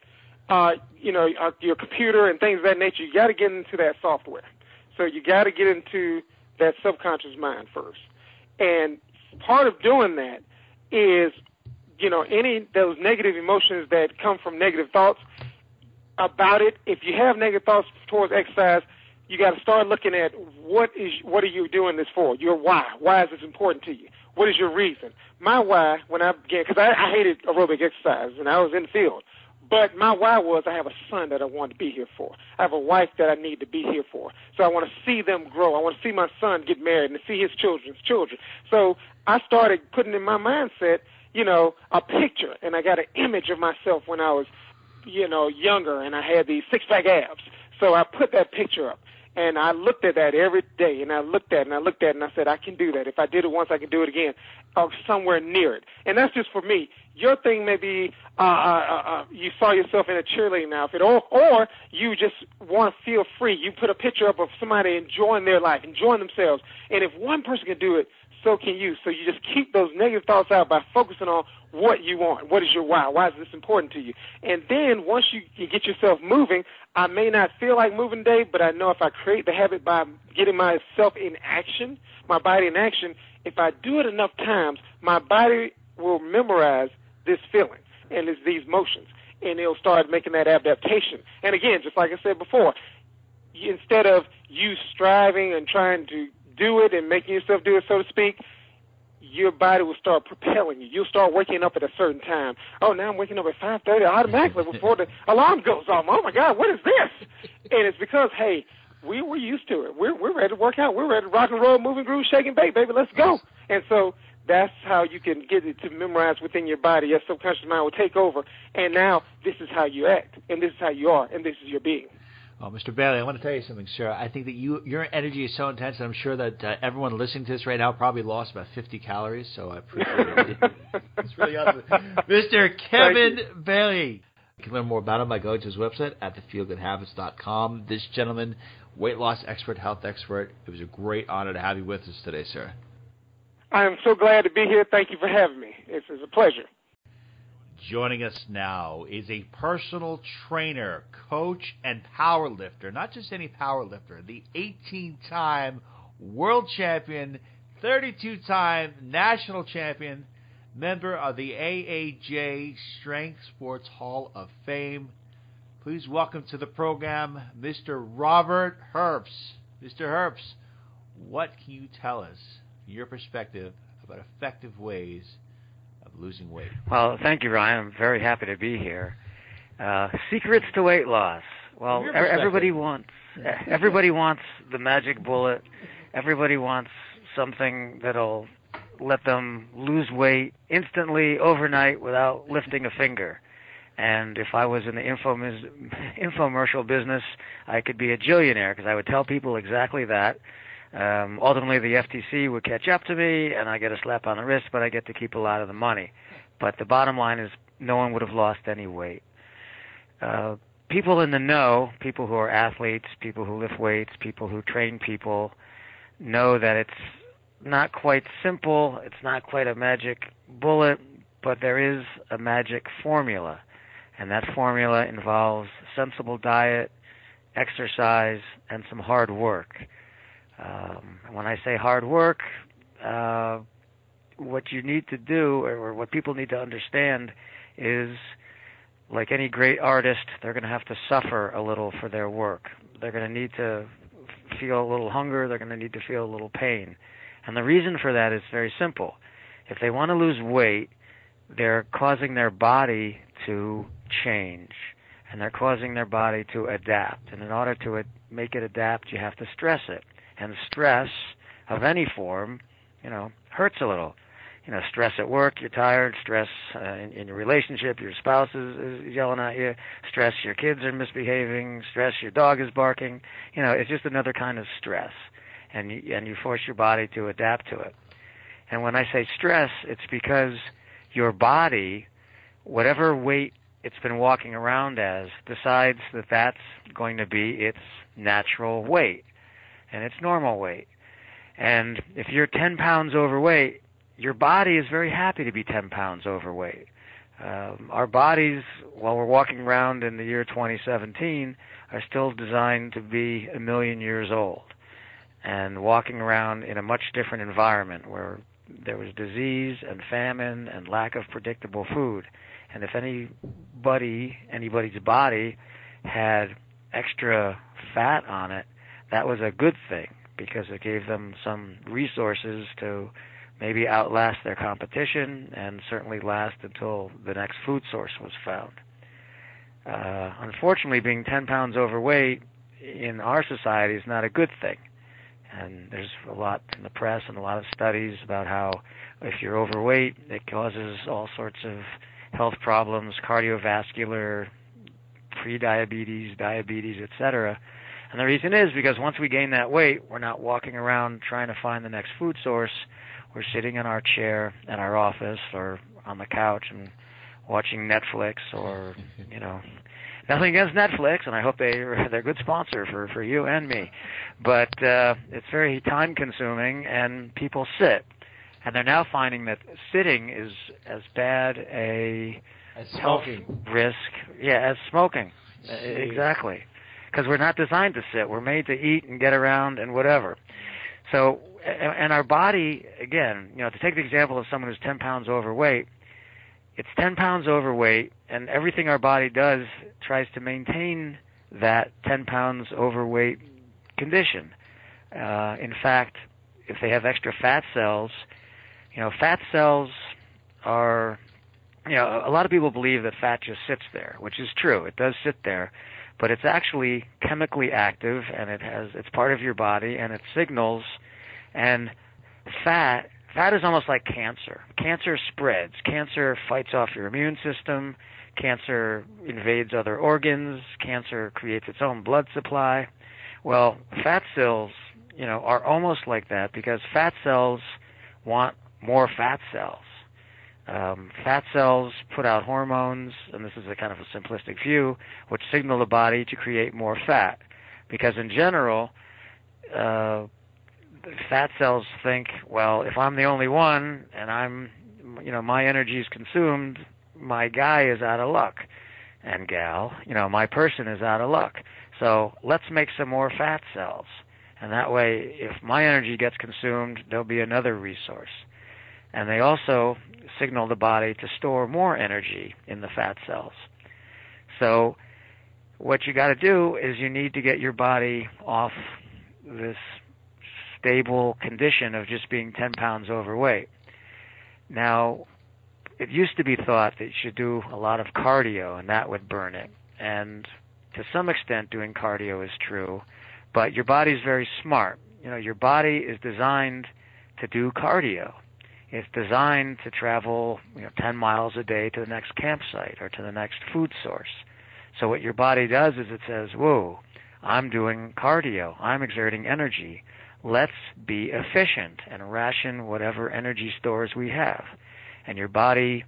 uh, you know, uh, your computer and things of that nature, you got to get into that software. So you got to get into that subconscious mind first. And part of doing that is, you know, any those negative emotions that come from negative thoughts about it. If you have negative thoughts towards exercise, you got to start looking at what is what are you doing this for? Your why. Why is this important to you? What is your reason? My why when I began because I, I hated aerobic exercise and I was in the field. But my why was I have a son that I want to be here for. I have a wife that I need to be here for. So I want to see them grow. I want to see my son get married and see his children's children. So I started putting in my mindset, you know, a picture, and I got an image of myself when I was, you know, younger, and I had these six pack abs. So I put that picture up, and I looked at that every day, and I looked at it, and I looked at it, and I said, I can do that. If I did it once, I can do it again, or somewhere near it. And that's just for me. Your thing may be uh, uh, uh, uh you saw yourself in a cheerleading outfit, or or you just want to feel free. You put a picture up of somebody enjoying their life, enjoying themselves, and if one person can do it, so can you. So you just keep those negative thoughts out by focusing on what you want. What is your why? Why is this important to you? And then once you, you get yourself moving, I may not feel like moving today, but I know if I create the habit by getting myself in action, my body in action, if I do it enough times, my body will memorize this feeling and it's these motions. And it'll start making that adaptation. And again, just like I said before, instead of you striving and trying to do it and making yourself do it, so to speak, your body will start propelling you. You'll start waking up at a certain time. Oh, now I'm waking up at 5:30 automatically <laughs> before the alarm goes off. Oh my God, what is this? And it's because hey, we were used to it. We're we're ready to work out. We're ready to rock and roll, moving, groove, shaking, bake, baby. Let's go. And so that's how you can get it to memorize within your body. Your subconscious mind will take over, and now this is how you act, and this is how you are, and this is your being. Well, Mr. Bailey, I want to tell you something, sir. I think that you your energy is so intense, and I'm sure that uh, everyone listening to this right now probably lost about 50 calories. So I appreciate it. <laughs> it's really awesome, Mr. Kevin Bailey. You can learn more about him by going to his website at thefeelgoodhabits.com. This gentleman, weight loss expert, health expert. It was a great honor to have you with us today, sir. I am so glad to be here. Thank you for having me. It's, it's a pleasure. Joining us now is a personal trainer, coach, and power lifter. Not just any power lifter, the 18 time world champion, 32 time national champion, member of the AAU Strength Sports Hall of Fame. Please welcome to the program Mr. Robert Herbst. Mr. Herbst, what can you tell us, from your perspective, about effective ways losing weight? Well, thank you, Ryan. I'm very happy to be here. Uh, secrets to weight loss. Well, From everybody wants everybody wants the magic bullet. Everybody wants something that'll let them lose weight instantly overnight without lifting a finger. And if I was in the infomis- <laughs> infomercial business, I could be a jillionaire because I would tell people exactly that. Um, ultimately, the FTC would catch up to me, and I get a slap on the wrist, but I get to keep a lot of the money. But the bottom line is, no one would have lost any weight. Uh, people in the know, people who are athletes, people who lift weights, people who train people, know that it's not quite simple. It's not quite a magic bullet, but there is a magic formula. And that formula involves sensible diet, exercise, and some hard work. Um, when I say hard work, uh, what you need to do, or what people need to understand, is like any great artist, they're going to have to suffer a little for their work. They're going to need to feel a little hunger. They're going to need to feel a little pain. And the reason for that is very simple. If they want to lose weight, they're causing their body to change. And they're causing their body to adapt. And in order to make it adapt, you have to stress it. And stress of any form, you know, hurts a little. You know, stress at work, you're tired. Stress uh, in, in your relationship, your spouse is, is yelling at you. Stress, your kids are misbehaving. Stress, your dog is barking. You know, it's just another kind of stress, and you, and you force your body to adapt to it. And when I say stress, it's because your body, whatever weight it's been walking around as, decides that that's going to be its natural weight and its normal weight. And if you're 10 pounds overweight, your body is very happy to be 10 pounds overweight. Um, our bodies, while we're walking around in the year 2017, are still designed to be a million years old and walking around in a much different environment where there was disease and famine and lack of predictable food. And if anybody, anybody's body had extra fat on it, that was a good thing because it gave them some resources to maybe outlast their competition and certainly last until the next food source was found. Uh, unfortunately, being 10 pounds overweight in our society is not a good thing. And there's a lot in the press and a lot of studies about how if you're overweight, it causes all sorts of health problems, cardiovascular, prediabetes, diabetes, etc. And the reason is because once we gain that weight, we're not walking around trying to find the next food source. We're sitting in our chair at our office or on the couch and watching Netflix or, <laughs> you know, nothing against Netflix, and I hope they <laughs> they're a good sponsor for for you and me. But uh, it's very time consuming, and people sit, and they're now finding that sitting is as bad a As health risk, yeah, as smoking. Uh, Exactly, because we're not designed to sit. We're made to eat and get around and whatever. So, and our body, again, you know, to take the example of someone who's 10 pounds overweight, it's 10 pounds overweight, and everything our body does tries to maintain that 10 pounds overweight condition. Uh, in fact, if they have extra fat cells, you know, fat cells are, you know, a lot of people believe that fat just sits there, which is true. It does sit there, but it's actually chemically active, and it has, it's part of your body, and it signals, and fat Fat is almost like cancer. Cancer spreads. Cancer fights off your immune system. Cancer invades other organs. Cancer creates its own blood supply. Well, fat cells, you know, are almost like that because fat cells want more fat cells. Um, fat cells put out hormones, and this is a kind of a simplistic view, which signal the body to create more fat. Because in general, uh, fat cells think, well, if I'm the only one and I'm, you know, my energy is consumed, my guy is out of luck, and gal, you know, my person is out of luck. So let's make some more fat cells, and that way, if my energy gets consumed, there'll be another resource. And they also signal the body to store more energy in the fat cells. So what you got to do is you need to get your body off this stable condition of just being 10 pounds overweight. Now, it used to be thought that you should do a lot of cardio and that would burn it. And to some extent doing cardio is true, but your body's very smart. You know, your body is designed to do cardio. It's designed to travel, you know, 10 miles a day to the next campsite or to the next food source. So what your body does is it says, "Whoa, I'm doing cardio. I'm exerting energy. Let's be efficient and ration whatever energy stores we have." And your body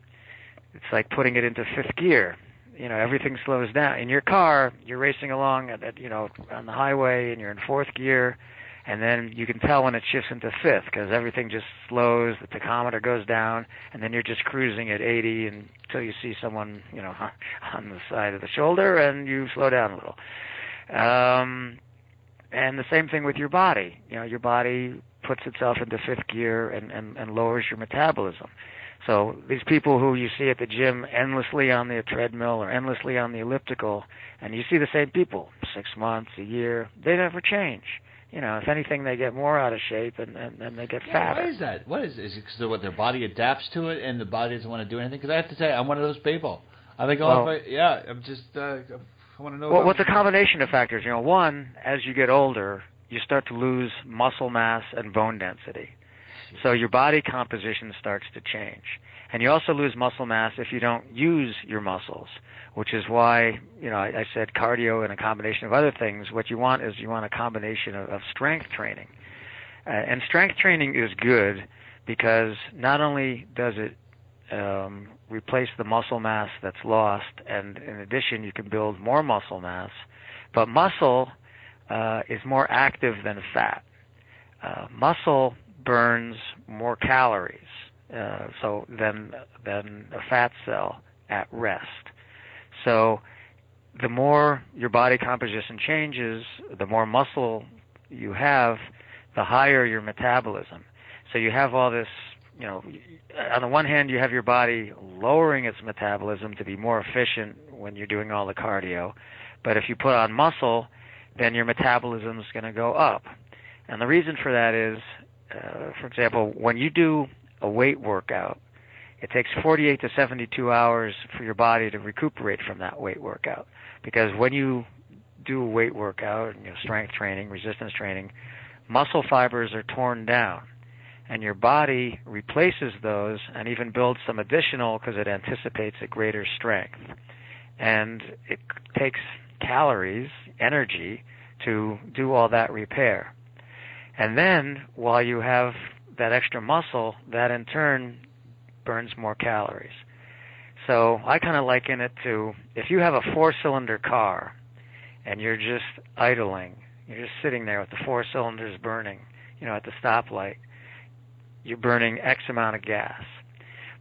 it's like putting it into fifth gear you know everything slows down in your car you're racing along at, at you know on the highway and you're in fourth gear and then you can tell when it shifts into fifth because everything just slows the tachometer goes down and then you're just cruising at 80 until you see someone you know <laughs> on the side of the shoulder and you slow down a little. Um and the same thing with your body. You know your body puts itself into fifth gear and and, and lowers your metabolism. So these people who you see at the gym endlessly on the treadmill or endlessly on the elliptical, and you see the same people six months, a year, they never change. You know, if anything, they get more out of shape and and, and they get Yeah, fatter. why is that? What is is it because what their body adapts to it and the body doesn't want to do anything? Because I have to say, I'm one of those people. I think, oh, Well- I, yeah, I'm just, uh, I want to know. Well, what's a combination of factors? You know, one, as you get older, you start to lose muscle mass and bone density. So your body composition starts to change. And you also lose muscle mass if you don't use your muscles, which is why, you know, I, I said cardio and a combination of other things. What you want is you want a combination of, of strength training. Uh, and strength training is good because not only does it um, replace the muscle mass that's lost, and in addition, you can build more muscle mass. But muscle uh, is more active than fat. Uh, muscle burns more calories uh, so than than a fat cell at rest. So the more your body composition changes, the more muscle you have, the higher your metabolism. So you have all this, you know, on the one hand you have your body lowering its metabolism to be more efficient when you're doing all the cardio, but if you put on muscle, then your metabolism is going to go up. And the reason for that is, uh, for example, when you do a weight workout, it takes 48 to 72 hours for your body to recuperate from that weight workout. Because when you do a weight workout, you know, strength training, resistance training, muscle fibers are torn down. And your body replaces those and even builds some additional because it anticipates a greater strength. And it takes calories, energy, to do all that repair. And then, while you have that extra muscle, that in turn burns more calories. So I kind of liken it to if you have a four cylinder car and you're just idling, you're just sitting there with the four cylinders burning, you know, at the stoplight, you're burning X amount of gas.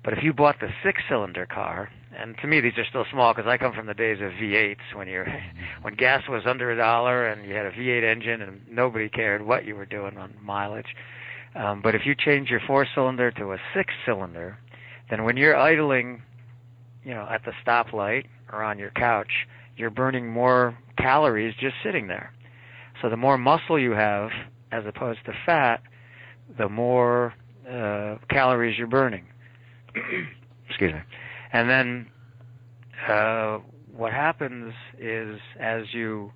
But if you bought the six cylinder car, and to me these are still small because I come from the days of V8s when you're <laughs> when gas was under a dollar and you had a V8 engine and nobody cared what you were doing on mileage. Um, but if you change your four cylinder to a six cylinder, then when you're idling, you know, at the stoplight or on your couch, you're burning more calories just sitting there. So the more muscle you have as opposed to fat, the more uh, calories you're burning. <clears throat> Excuse me. And then uh, what happens is as you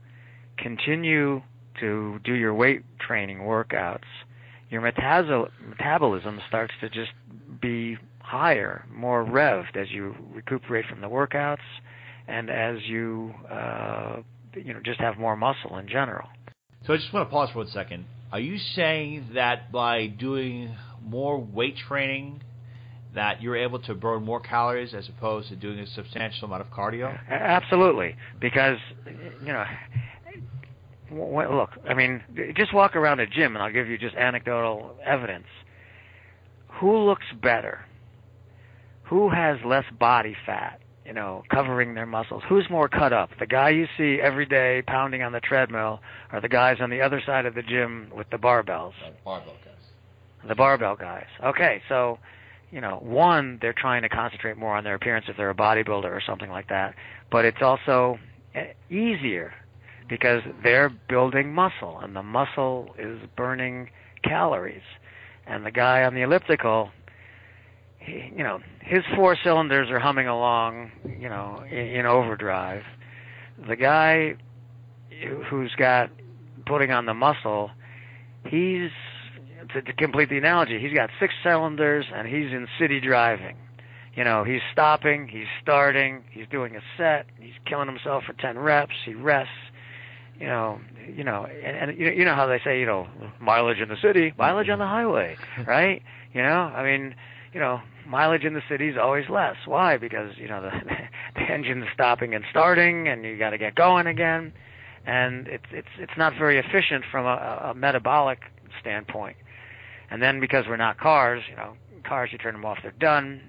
continue to do your weight training workouts, your metabolism starts to just be higher, more revved as you recuperate from the workouts and as you uh, you know just have more muscle in general. So I just want to pause for one second. Are you saying that by doing more weight training, that you're able to burn more calories as opposed to doing a substantial amount of cardio? Absolutely, because you know, w- look, I mean, just walk around a gym, and I'll give you just anecdotal evidence. Who looks better? Who has less body fat? You know, covering their muscles. Who's more cut up? The guy you see every day pounding on the treadmill, or the guys on the other side of the gym with the barbells? The Barbell guys. The barbell guys. Okay, so you know, one, they're trying to concentrate more on their appearance if they're a bodybuilder or something like that. But it's also eh, easier because they're building muscle, and the muscle is burning calories. And the guy on the elliptical, he, you know, his four cylinders are humming along, you know, in, in overdrive. the guy who's got putting on the muscle, he's to, to complete the analogy, he's got six cylinders and he's in city driving. You know, he's stopping, he's starting, he's doing a set, he's killing himself for ten reps, he rests. You know, you know, and, and you know, you know how they say, you know, mileage in the city, mileage on the highway, <laughs> right? You know, I mean, you know, mileage in the city is always less. Why? Because you know the <laughs> the engine's stopping and starting, and you got to get going again, and it's it's it's not very efficient from a, a metabolic standpoint. And then because we're not cars, you know, cars you turn them off, they're done.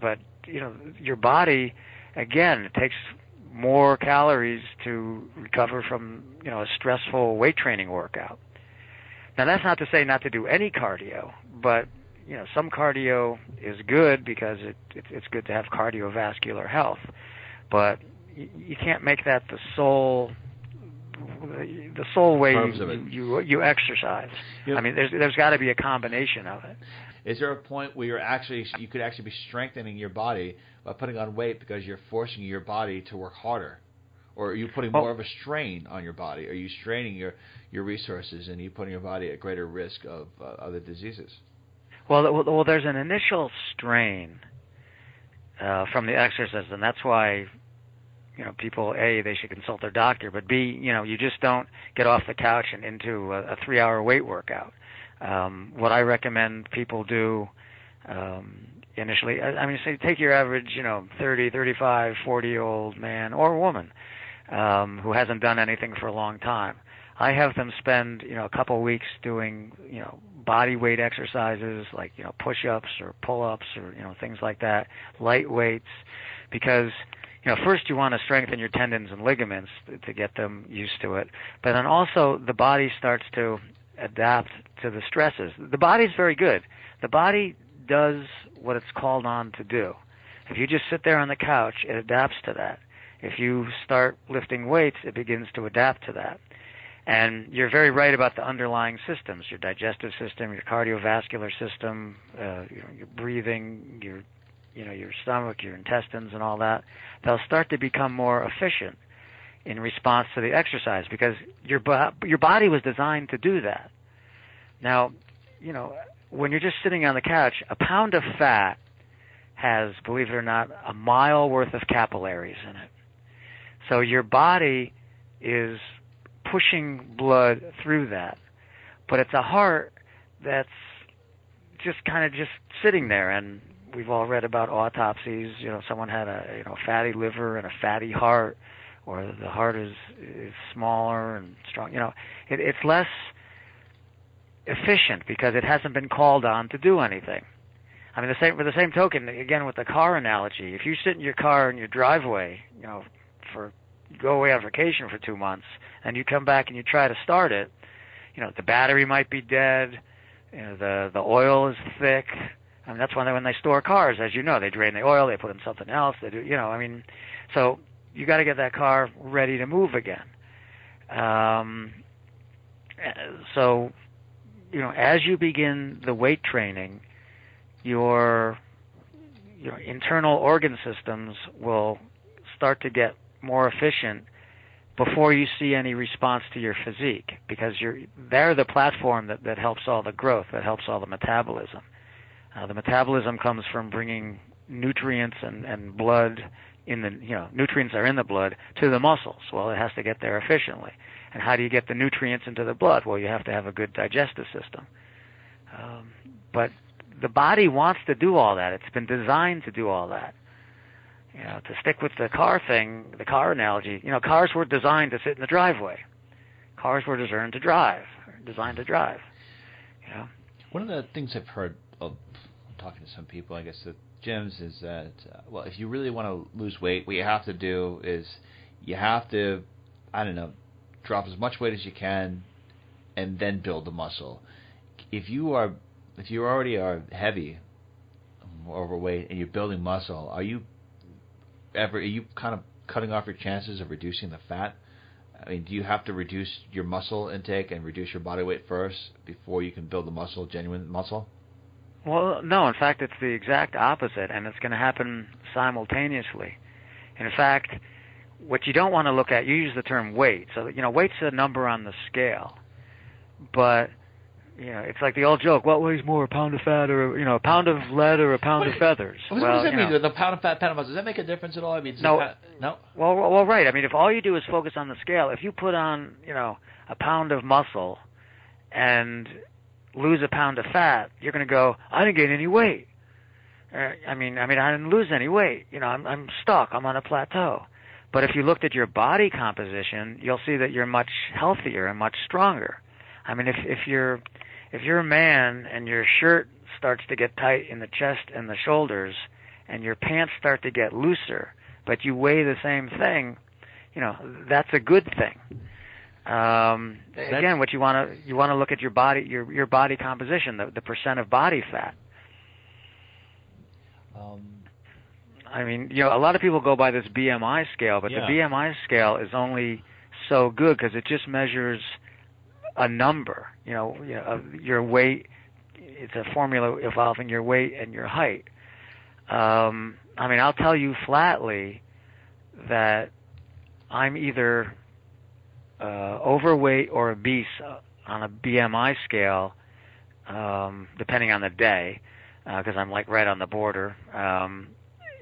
But you know, your body, again, it takes more calories to recover from you know a stressful weight training workout. Now that's not to say not to do any cardio, but you know some cardio is good because it, it it's good to have cardiovascular health, but you, you can't make that the sole the sole way you, you you exercise. Yeah. I mean, there's there's got to be a combination of it. Is there a point where you're actually you could actually be strengthening your body by putting on weight because you're forcing your body to work harder, or are you putting more of a strain on your body? Are you straining your your resources and you putting your body at greater risk of uh, other diseases? Well, well, well, there's an initial strain uh, from the exercise, and that's why you know people a they should consult their doctor, but b you know you just don't get off the couch and into a, a three-hour weight workout. Um, what I recommend people do um, initially, I, I mean, say take your average you know 30, 35, 40 year old man or woman um, who hasn't done anything for a long time. I have them spend you know a couple weeks doing you know body weight exercises like you know push-ups or pull-ups or you know things like that, light weights, because you know first you want to strengthen your tendons and ligaments to, to get them used to it, but then also the body starts to adapt to the stresses. The body's very good. The body does what it's called on to do. If you just sit there on the couch, it adapts to that. If you start lifting weights, it begins to adapt to that. And you're very right about the underlying systems, your digestive system, your cardiovascular system, uh, your, your breathing, your you know, your stomach, your intestines and all that. They'll start to become more efficient in response to the exercise because your bo- your body was designed to do that. Now, you know, when you're just sitting on the couch, a pound of fat has, believe it or not, a mile worth of capillaries in it. So your body is pushing blood through that. But it's a heart that's just kind of just sitting there and we've all read about autopsies, you know, someone had a, you know, fatty liver and a fatty heart or the heart is is smaller and strong, you know. It it's less efficient because it hasn't been called on to do anything. I mean, the same with the same token, again with the car analogy. If you sit in your car in your driveway, you know, for go away on vacation for two months, and you come back and you try to start it, you know, the battery might be dead, you know, the the oil is thick. I mean, that's when they when they store cars, as you know, they drain the oil, they put in something else, they do, you know, I mean, so you got to get that car ready to move again. Um, so, you know, as you begin the weight training, your your internal organ systems will start to get more efficient before you see any response to your physique because you're they're the platform that, that helps all the growth that helps all the metabolism uh, the metabolism comes from bringing nutrients and, and blood in the you know nutrients are in the blood to the muscles. Well it has to get there efficiently. And how do you get the nutrients into the blood? Well you have to have a good digestive system. Um, but the body wants to do all that. It's been designed to do all that. You know, to stick with the car thing, the car analogy, you know, cars were designed to sit in the driveway. Cars were designed to drive, designed to drive. You know, One of the things I've heard of talking to some people, I guess, at gyms is that, uh, well, if you really want to lose weight, what you have to do is you have to, I don't know, drop as much weight as you can and then build the muscle. If you are, if you already are heavy, overweight, and you're building muscle, are you ever, are you kind of cutting off your chances of reducing the fat? I mean, do you have to reduce your muscle intake and reduce your body weight first before you can build the muscle, genuine muscle? Well, no, in fact, it's the exact opposite, and it's going to happen simultaneously. In fact, what you don't want to look at, you use the term weight. So you know, weight's a number on the scale, but you know, it's like the old joke: what weighs more, a pound of fat or you know, a pound of lead or a pound What- of feathers? What well, does that mean? know, The pound of fat, pound of muscle. Does that make a difference at all? I mean, No. no. Well, well, well, right. I mean, if all you do is focus on the scale, if you put on, you know, a pound of muscle and lose a pound of fat, you're going to go, I didn't gain any weight. Uh, I mean, I mean, I didn't lose any weight. You know, I'm, I'm stuck. I'm on a plateau. But if you looked at your body composition, you'll see that you're much healthier and much stronger. I mean, if if you're if you're a man and your shirt starts to get tight in the chest and the shoulders, and your pants start to get looser, but you weigh the same thing, you know, that's a good thing. Um, again, what you want to you want to look at your body your your body composition, the the percent of body fat. Um, I mean, you know, a lot of people go by this BMI scale, but Yeah. the BMI scale is only so good because it just measures a number. You know, you know, of your weight. It's a formula involving your weight and your height. Um, I mean, I'll tell you flatly that I'm either uh, overweight or obese uh, on a BMI scale, um, depending on the day, because I'm like right on the border. Um,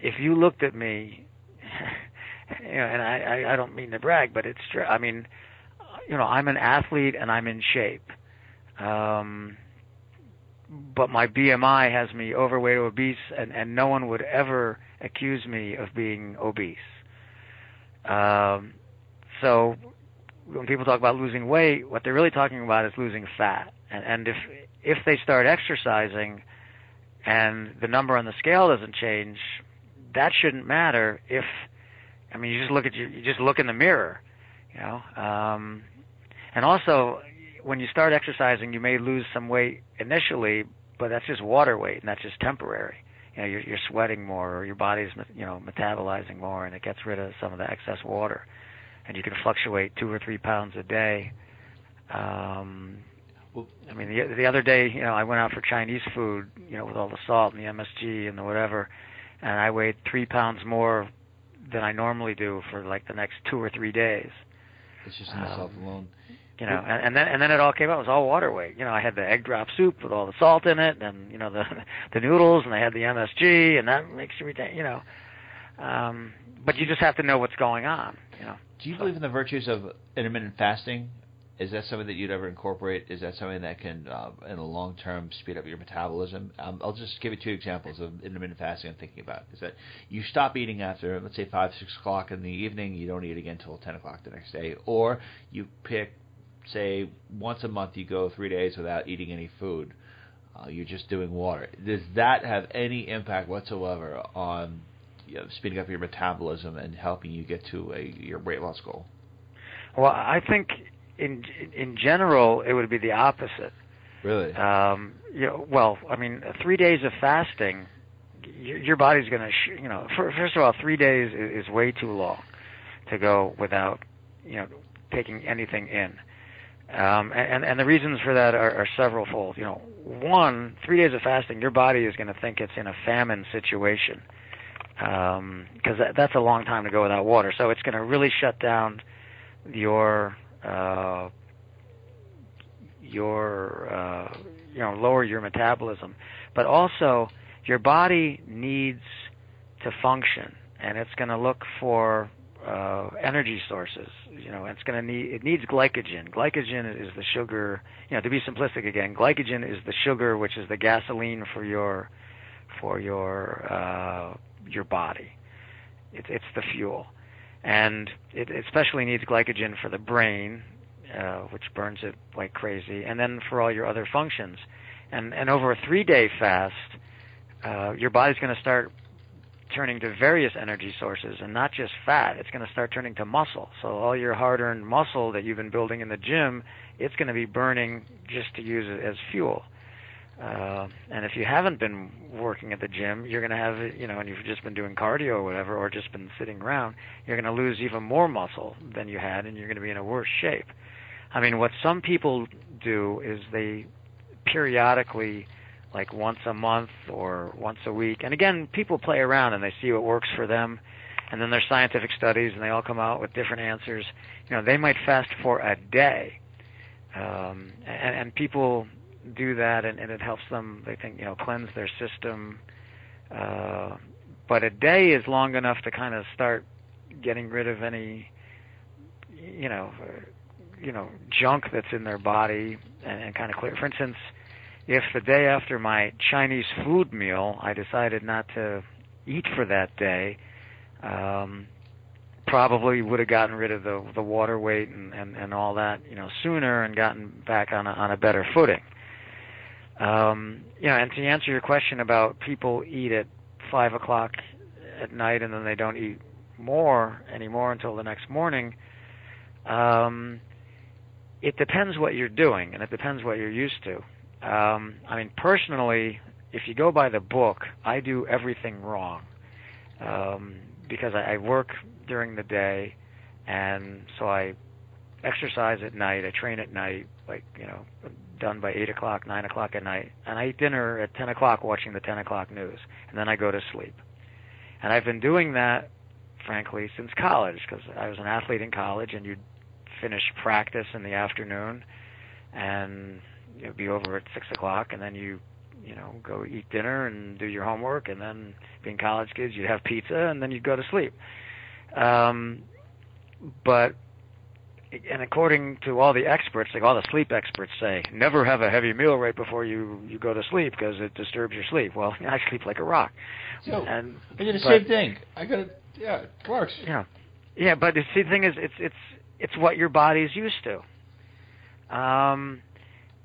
if you looked at me, <laughs> you know, and I, I, I don't mean to brag, but it's true. I mean, you know, I'm an athlete and I'm in shape. Um, but my BMI has me overweight or obese, and, and no one would ever accuse me of being obese. Um, so when people talk about losing weight, what they're really talking about is losing fat. And, and if if they start exercising and the number on the scale doesn't change, that shouldn't matter. If I mean, you just look at your, you just look in the mirror, you know. Um, and also, when you start exercising, you may lose some weight initially, but that's just water weight, and that's just temporary. You know, you're, you're sweating more, or your body's you know metabolizing more, and it gets rid of some of the excess water. And you can fluctuate two or three pounds a day. Um, I mean, the the other day, you know, I went out for Chinese food, you know, with all the salt and the MSG and the whatever, and I weighed three pounds more than I normally do for like the next two or three days. it's just in itself alone. You know, and, and then and then it all came out. It was all water weight. You know, I had the egg drop soup with all the salt in it, and you know the <laughs> the noodles, and I had the MSG, and that makes you retain. You know, um, but you just have to know what's going on. You know. Do you believe in the virtues of intermittent fasting? Is that something that you'd ever incorporate? Is that something that can, uh, in the long term, speed up your metabolism? Um, I'll just give you two examples of intermittent fasting I'm thinking about. Is that you stop eating after, let's say, 5, 6 o'clock in the evening, you don't eat again until 10 o'clock the next day. Or you pick, say, once a month you go three days without eating any food. Uh, you're just doing water. Does that have any impact whatsoever on speeding up your metabolism and helping you get to a, your weight loss goal? Well, I think in in general it would be the opposite. Really? Um, you know, well, I mean, three days of fasting, your, your body's going to, sh- you know, fir- first of all, three days is, is way too long to go without, you know, taking anything in. Um, and and the reasons for that are, are severalfold. You know, one, three days of fasting, your body is going to think it's in a famine situation because that, that's a long time to go without water. So it's going to really shut down your uh, your uh, you know lower your metabolism, but also your body needs to function, and it's going to look for uh, energy sources. You know, it's going to need it needs glycogen. Glycogen is the sugar. You know, to be simplistic again, glycogen is the sugar which is the gasoline for your for your uh, your body. It's it's the fuel, and it especially needs glycogen for the brain, uh, which burns it like crazy, and then for all your other functions. And and over a three day fast, uh, your body's going to start turning to various energy sources and not just fat. It's going to start turning to muscle. So all your hard-earned muscle that you've been building in the gym, it's going to be burning just to use it as fuel. Uh, and if you haven't been working at the gym, you're going to have, you know, and you've just been doing cardio or whatever, or just been sitting around, you're going to lose even more muscle than you had, and you're going to be in a worse shape. I mean, what some people do is they periodically, like once a month or once a week, and again, people play around and they see what works for them. and then there's scientific studies, and they all come out with different answers. You know, they might fast for a day, um, and, and people do that, and, and it helps them. They think you know cleanse their system. Uh, but a day is long enough to kind of start getting rid of any, you know, uh, you know, junk that's in their body, and, and kind of clear. For instance, if the day after my Chinese food meal I decided not to eat for that day, um, probably would have gotten rid of the the water weight and, and and all that you know sooner and gotten back on a on a better footing. Um, you know, and to answer your question about people eat at five o'clock at night and then they don't eat more anymore until the next morning. Um, it depends what you're doing and it depends what you're used to. Um, I mean, personally, if you go by the book, I do everything wrong um, because I, I work during the day, and so I exercise at night. I train at night, like you know, done by eight o'clock, nine o'clock at night, and I eat dinner at ten o'clock, watching the ten o'clock news, and then I go to sleep. And I've been doing that, frankly, since college because I was an athlete in college, and you'd finish practice in the afternoon, and you'd be over at six o'clock, and then you you know go eat dinner and do your homework, and then being college kids, you'd have pizza, and then you'd go to sleep. Um, but and according to all the experts, like all the sleep experts say, never have a heavy meal right before you you go to sleep because it disturbs your sleep. Well, <laughs> I sleep like a rock. So and I did the but- same thing. I got it. Yeah, it works. Yeah, yeah, but the see, the thing is, it's it's it's what your body's used to. Um,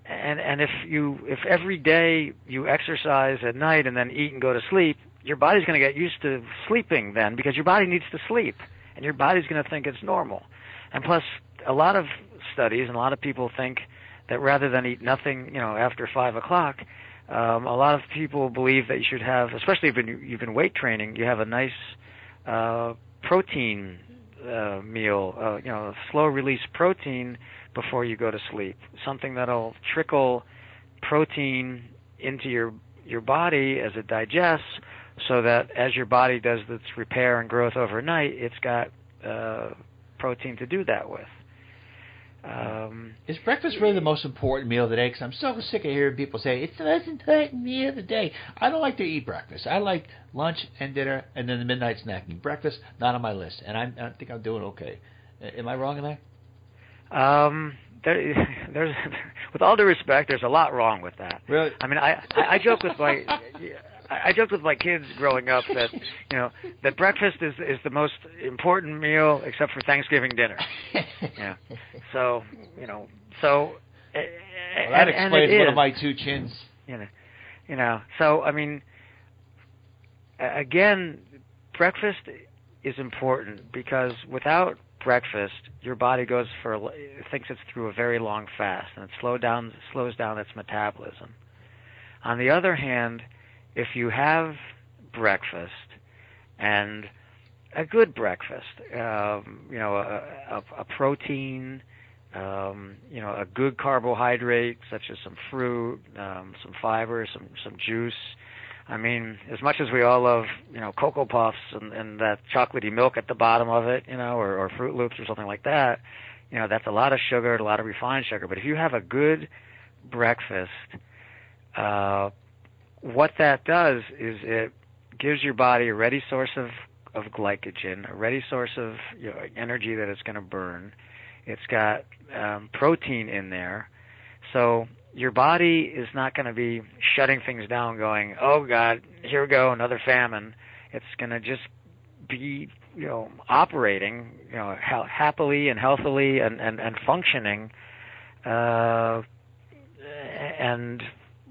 and and if you if every day you exercise at night and then eat and go to sleep, your body's going to get used to sleeping then because your body needs to sleep, and your body's going to think it's normal. And plus, a lot of studies and a lot of people think that rather than eat nothing, you know, after five o'clock, um, a lot of people believe that you should have, especially if you- you've been weight training, you have a nice uh, protein uh, meal, uh, you know, slow release protein before you go to sleep. Something that'll trickle protein into your your body as it digests, so that as your body does its repair and growth overnight, it's got uh, protein to do that with. Um, Is breakfast really the most important meal of the day? Because I'm so sick of hearing people say it's the most important meal of the day. I don't like to eat breakfast. I like lunch and dinner, and then the midnight snacking. Breakfast not on my list, and I'm, I think I'm doing okay. Am I wrong in that? Um, there, <laughs> there's, <laughs> with all due respect, there's a lot wrong with that. Really? I mean, I, I, I joke with my, <laughs> I I joked with my kids growing up that, <laughs> you know, that breakfast is is the most important meal except for Thanksgiving dinner. <laughs> yeah. So, you know, so. Well, that and, and explains one is of my two chins. you know, you know. So I mean, again, breakfast is important because without breakfast, your body goes for a l- thinks it's through a very long fast, and it slow down slows down its metabolism. On the other hand, if you have breakfast and a good breakfast, um, you know, a, a, a protein, um, you know, a good carbohydrate such as some fruit, um, some fiber, some some juice. I mean, as much as we all love, you know, cocoa puffs and, and that chocolatey milk at the bottom of it, you know, or, or Froot Loops or something like that, you know, that's a lot of sugar, a lot of refined sugar. But if you have a good breakfast, uh, what that does is it gives your body a ready source of of glycogen, a ready source of you know, energy that it's going to burn. It's got um, protein in there, so your body is not going to be shutting things down, going, "Oh God, here we go, another famine." It's going to just be, you know, operating, you know, ha- happily and healthily and and and functioning, uh, and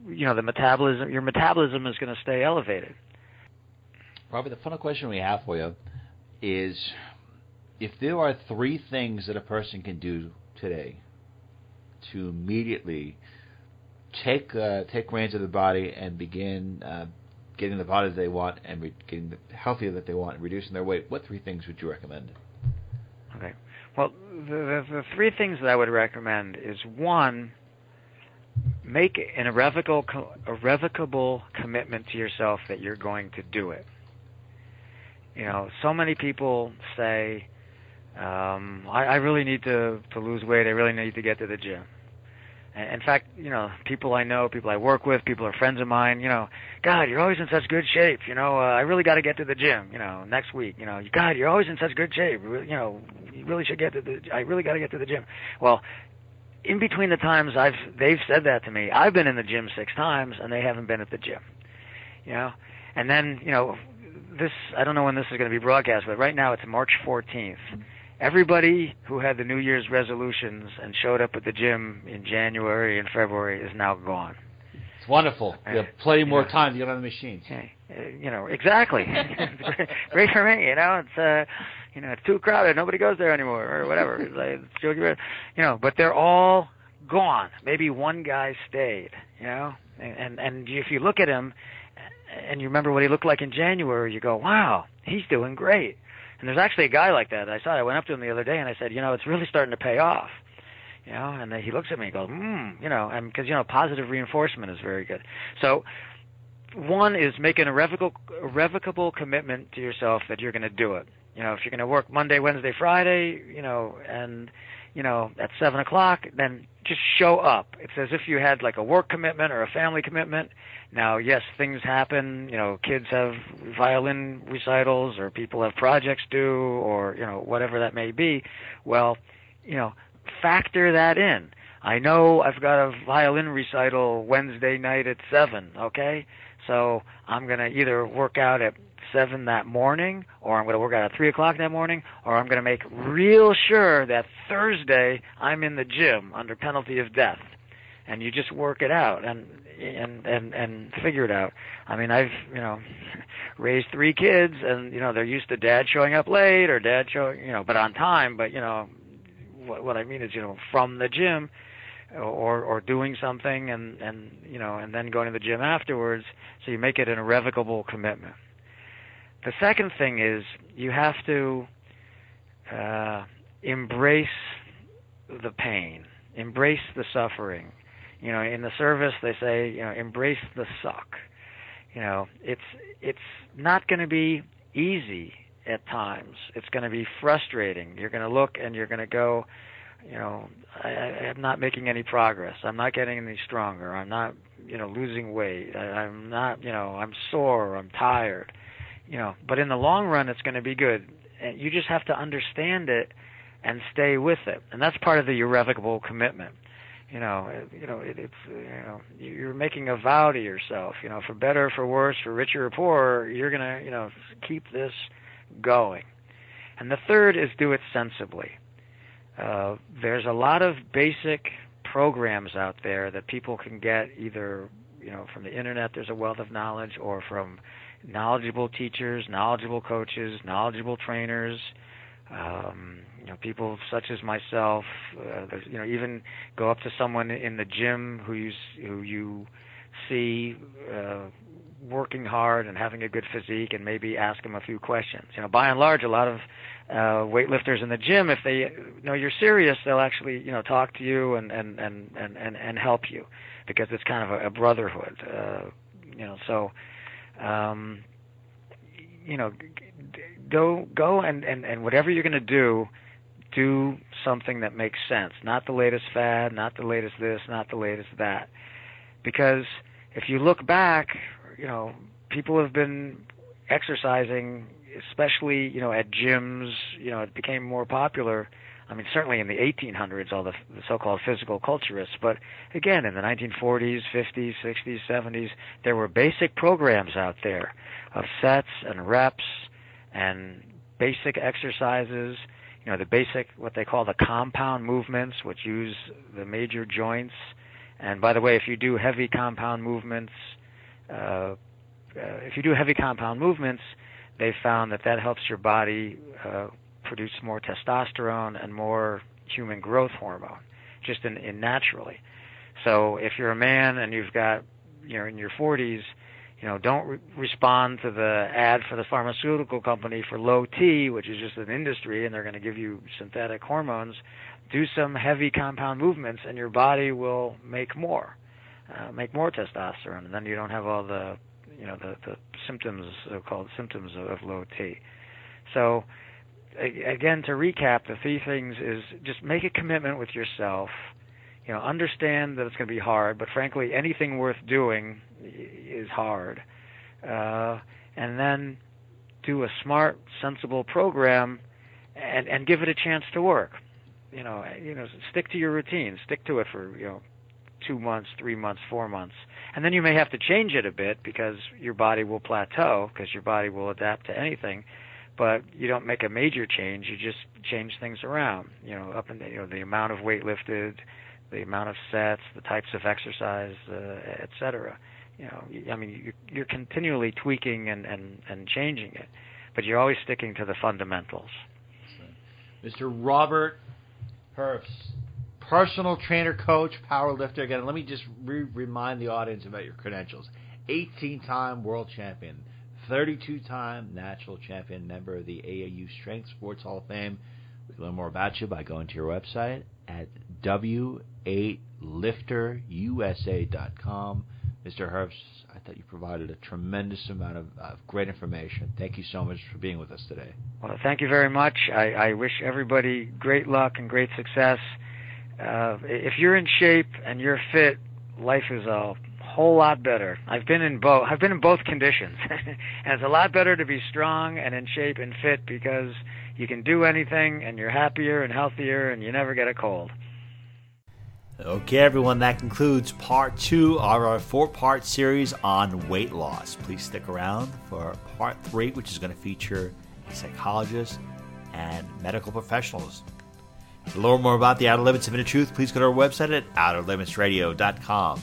you know, the metabolism, your metabolism is going to stay elevated. Robert, the final question we have for you is if there are three things that a person can do today to immediately take uh, take reins of the body and begin uh, getting the body that they want and re- getting the healthier that they want and reducing their weight, what three things would you recommend? Okay. Well, the, the, the three things that I would recommend is one, make an irrevocable, irrevocable commitment to yourself that you're going to do it. You know, so many people say, um, I, I really need to to lose weight. I really need to get to the gym. And in fact, you know, people I know, people I work with, people are friends of mine. You know, God, you're always in such good shape. You know, uh, I really got to get to the gym. You know, next week. You know, God, you're always in such good shape. You know, you really should get to the. I really got to get to the gym. Well, in between the times I've they've said that to me, I've been in the gym six times and they haven't been at the gym. You know, and then you know, this I don't know when this is going to be broadcast, but right now it's March 14th. Everybody who had the New Year's resolutions and showed up at the gym in January and February is now gone. It's wonderful. You have plenty more time to get on the machines. Uh, you know, exactly. <laughs> Great for me. You know, it's uh, you know, it's too crowded. Nobody goes there anymore, or whatever. It's <laughs> like, it's joking you know, but they're all gone. Maybe one guy stayed. You know, and and, and if you look at him, and you remember what he looked like in January, you go, wow, he's doing great. And there's actually a guy like that. I saw. I went up to him the other day and I said, you know, it's really starting to pay off. You know, and he looks at me and goes, hmm, you know, and because you know, positive reinforcement is very good. So one is make an irrevocable, irrevocable commitment to yourself that you're going to do it. You know, if you're going to work Monday, Wednesday, Friday, you know, and you know at seven o'clock, then just show up. It's as if you had like a work commitment or a family commitment. Now, yes, things happen. You know, kids have violin recitals, or people have projects due, or you know, whatever that may be. Well, you know, factor that in. I know I've got a violin recital Wednesday night at seven. Okay, so I'm going to either work out at seven that morning, or I'm going to work out at three o'clock that morning, or I'm going to make real sure that Thursday I'm in the gym under penalty of death. And you just work it out and and and and figure it out. I mean, I've you know <laughs> raised three kids, and you know they're used to dad showing up late or dad showing you know, but on time. But you know, what what I mean is you know from the gym or or doing something and and you know and then going to the gym afterwards so you make it an irrevocable commitment the second thing is you have to uh, embrace the pain embrace the suffering you know in the service they say you know embrace the suck you know it's it's not going to be easy at times it's going to be frustrating you're going to look and you're going to go you know, I, I'm not making any progress. I'm not getting any stronger. I'm not, you know, losing weight. I, I'm not, you know, I'm sore. I'm tired. You know, but in the long run, it's going to be good. And you just have to understand it and stay with it. And that's part of the irrevocable commitment. You know, you know, it, it's you know, you're making a vow to yourself. You know, for better, for worse, for richer or poorer, you're gonna, you know, keep this going. And the third is do it sensibly uh, there's a lot of basic programs out there that people can get either you know from the internet there's a wealth of knowledge or from knowledgeable teachers knowledgeable coaches knowledgeable trainers um, you know people such as myself uh, you know even go up to someone in the gym who you who you see uh, working hard and having a good physique and maybe ask them a few questions you know by and large a lot of uh, weightlifters in the gym, if they know you're serious, they'll actually you know talk to you and and and and and, and help you because it's kind of a, a brotherhood. Uh, you know, so um, you know, go go and and and whatever you're going to do, do something that makes sense. Not the latest fad, not the latest this, not the latest that. Because if you look back, you know, people have been exercising especially you know at gyms, you know it became more popular. I mean, certainly in the 1800s, all the, the so-called physical culturists, but again, in the 1940s, 50s, 60s, 70s, there were basic programs out there of sets and reps and basic exercises. You know, the basic what they call the compound movements, which use the major joints. And by the way, if you do heavy compound movements, uh, uh, if you do heavy compound movements, they found that that helps your body uh, produce more testosterone and more human growth hormone, just in, in naturally. So if you're a man and you've got, you know, in your 40s, you know, don't re- respond to the ad for the pharmaceutical company for low T, which is just an industry, and they're going to give you synthetic hormones. Do some heavy compound movements, and your body will make more, uh, make more testosterone, and then you don't have all the you know the the symptoms so called symptoms of, of low T. So again, to recap, the three things is just make a commitment with yourself. You know, understand that it's going to be hard, but frankly, anything worth doing is hard. Uh, and then do a smart, sensible program, and and give it a chance to work. You know, you know, stick to your routine. Stick to it for you know two months, three months, four months, and then you may have to change it a bit because your body will plateau because your body will adapt to anything but you don't make a major change. You just change things around. You know, up in the, you know the amount of weight lifted, the amount of sets, the types of exercise, uh, et cetera. You know, I mean, you're continually tweaking and and and changing it, but you're always sticking to the fundamentals. Mr. Robert Herbst, personal trainer, coach, power lifter. Again, let me just re- remind the audience about your credentials. 18-time world champion, 32 time national champion, member of the AAU Strength Sports Hall of Fame. We can learn more about you by going to your website at w8lifterusa.com. Mr. Herbst, I thought you provided a tremendous amount of, great information. Thank you so much for being with us today. Well, thank you very much. I, I wish everybody great luck and great success. Uh, if you're in shape and you're fit, life is a whole lot better. I've been in both. I've been in both conditions, <laughs> and it's a lot better to be strong and in shape and fit because you can do anything, and you're happier and healthier, and you never get a cold. Okay, everyone, that concludes part two of our four part series on weight loss. Please stick around for part three, which is going to feature a psychologist and medical professionals. To learn more about the Outer Limits of Inner Truth, please go to our website at outerlimitsradio.com.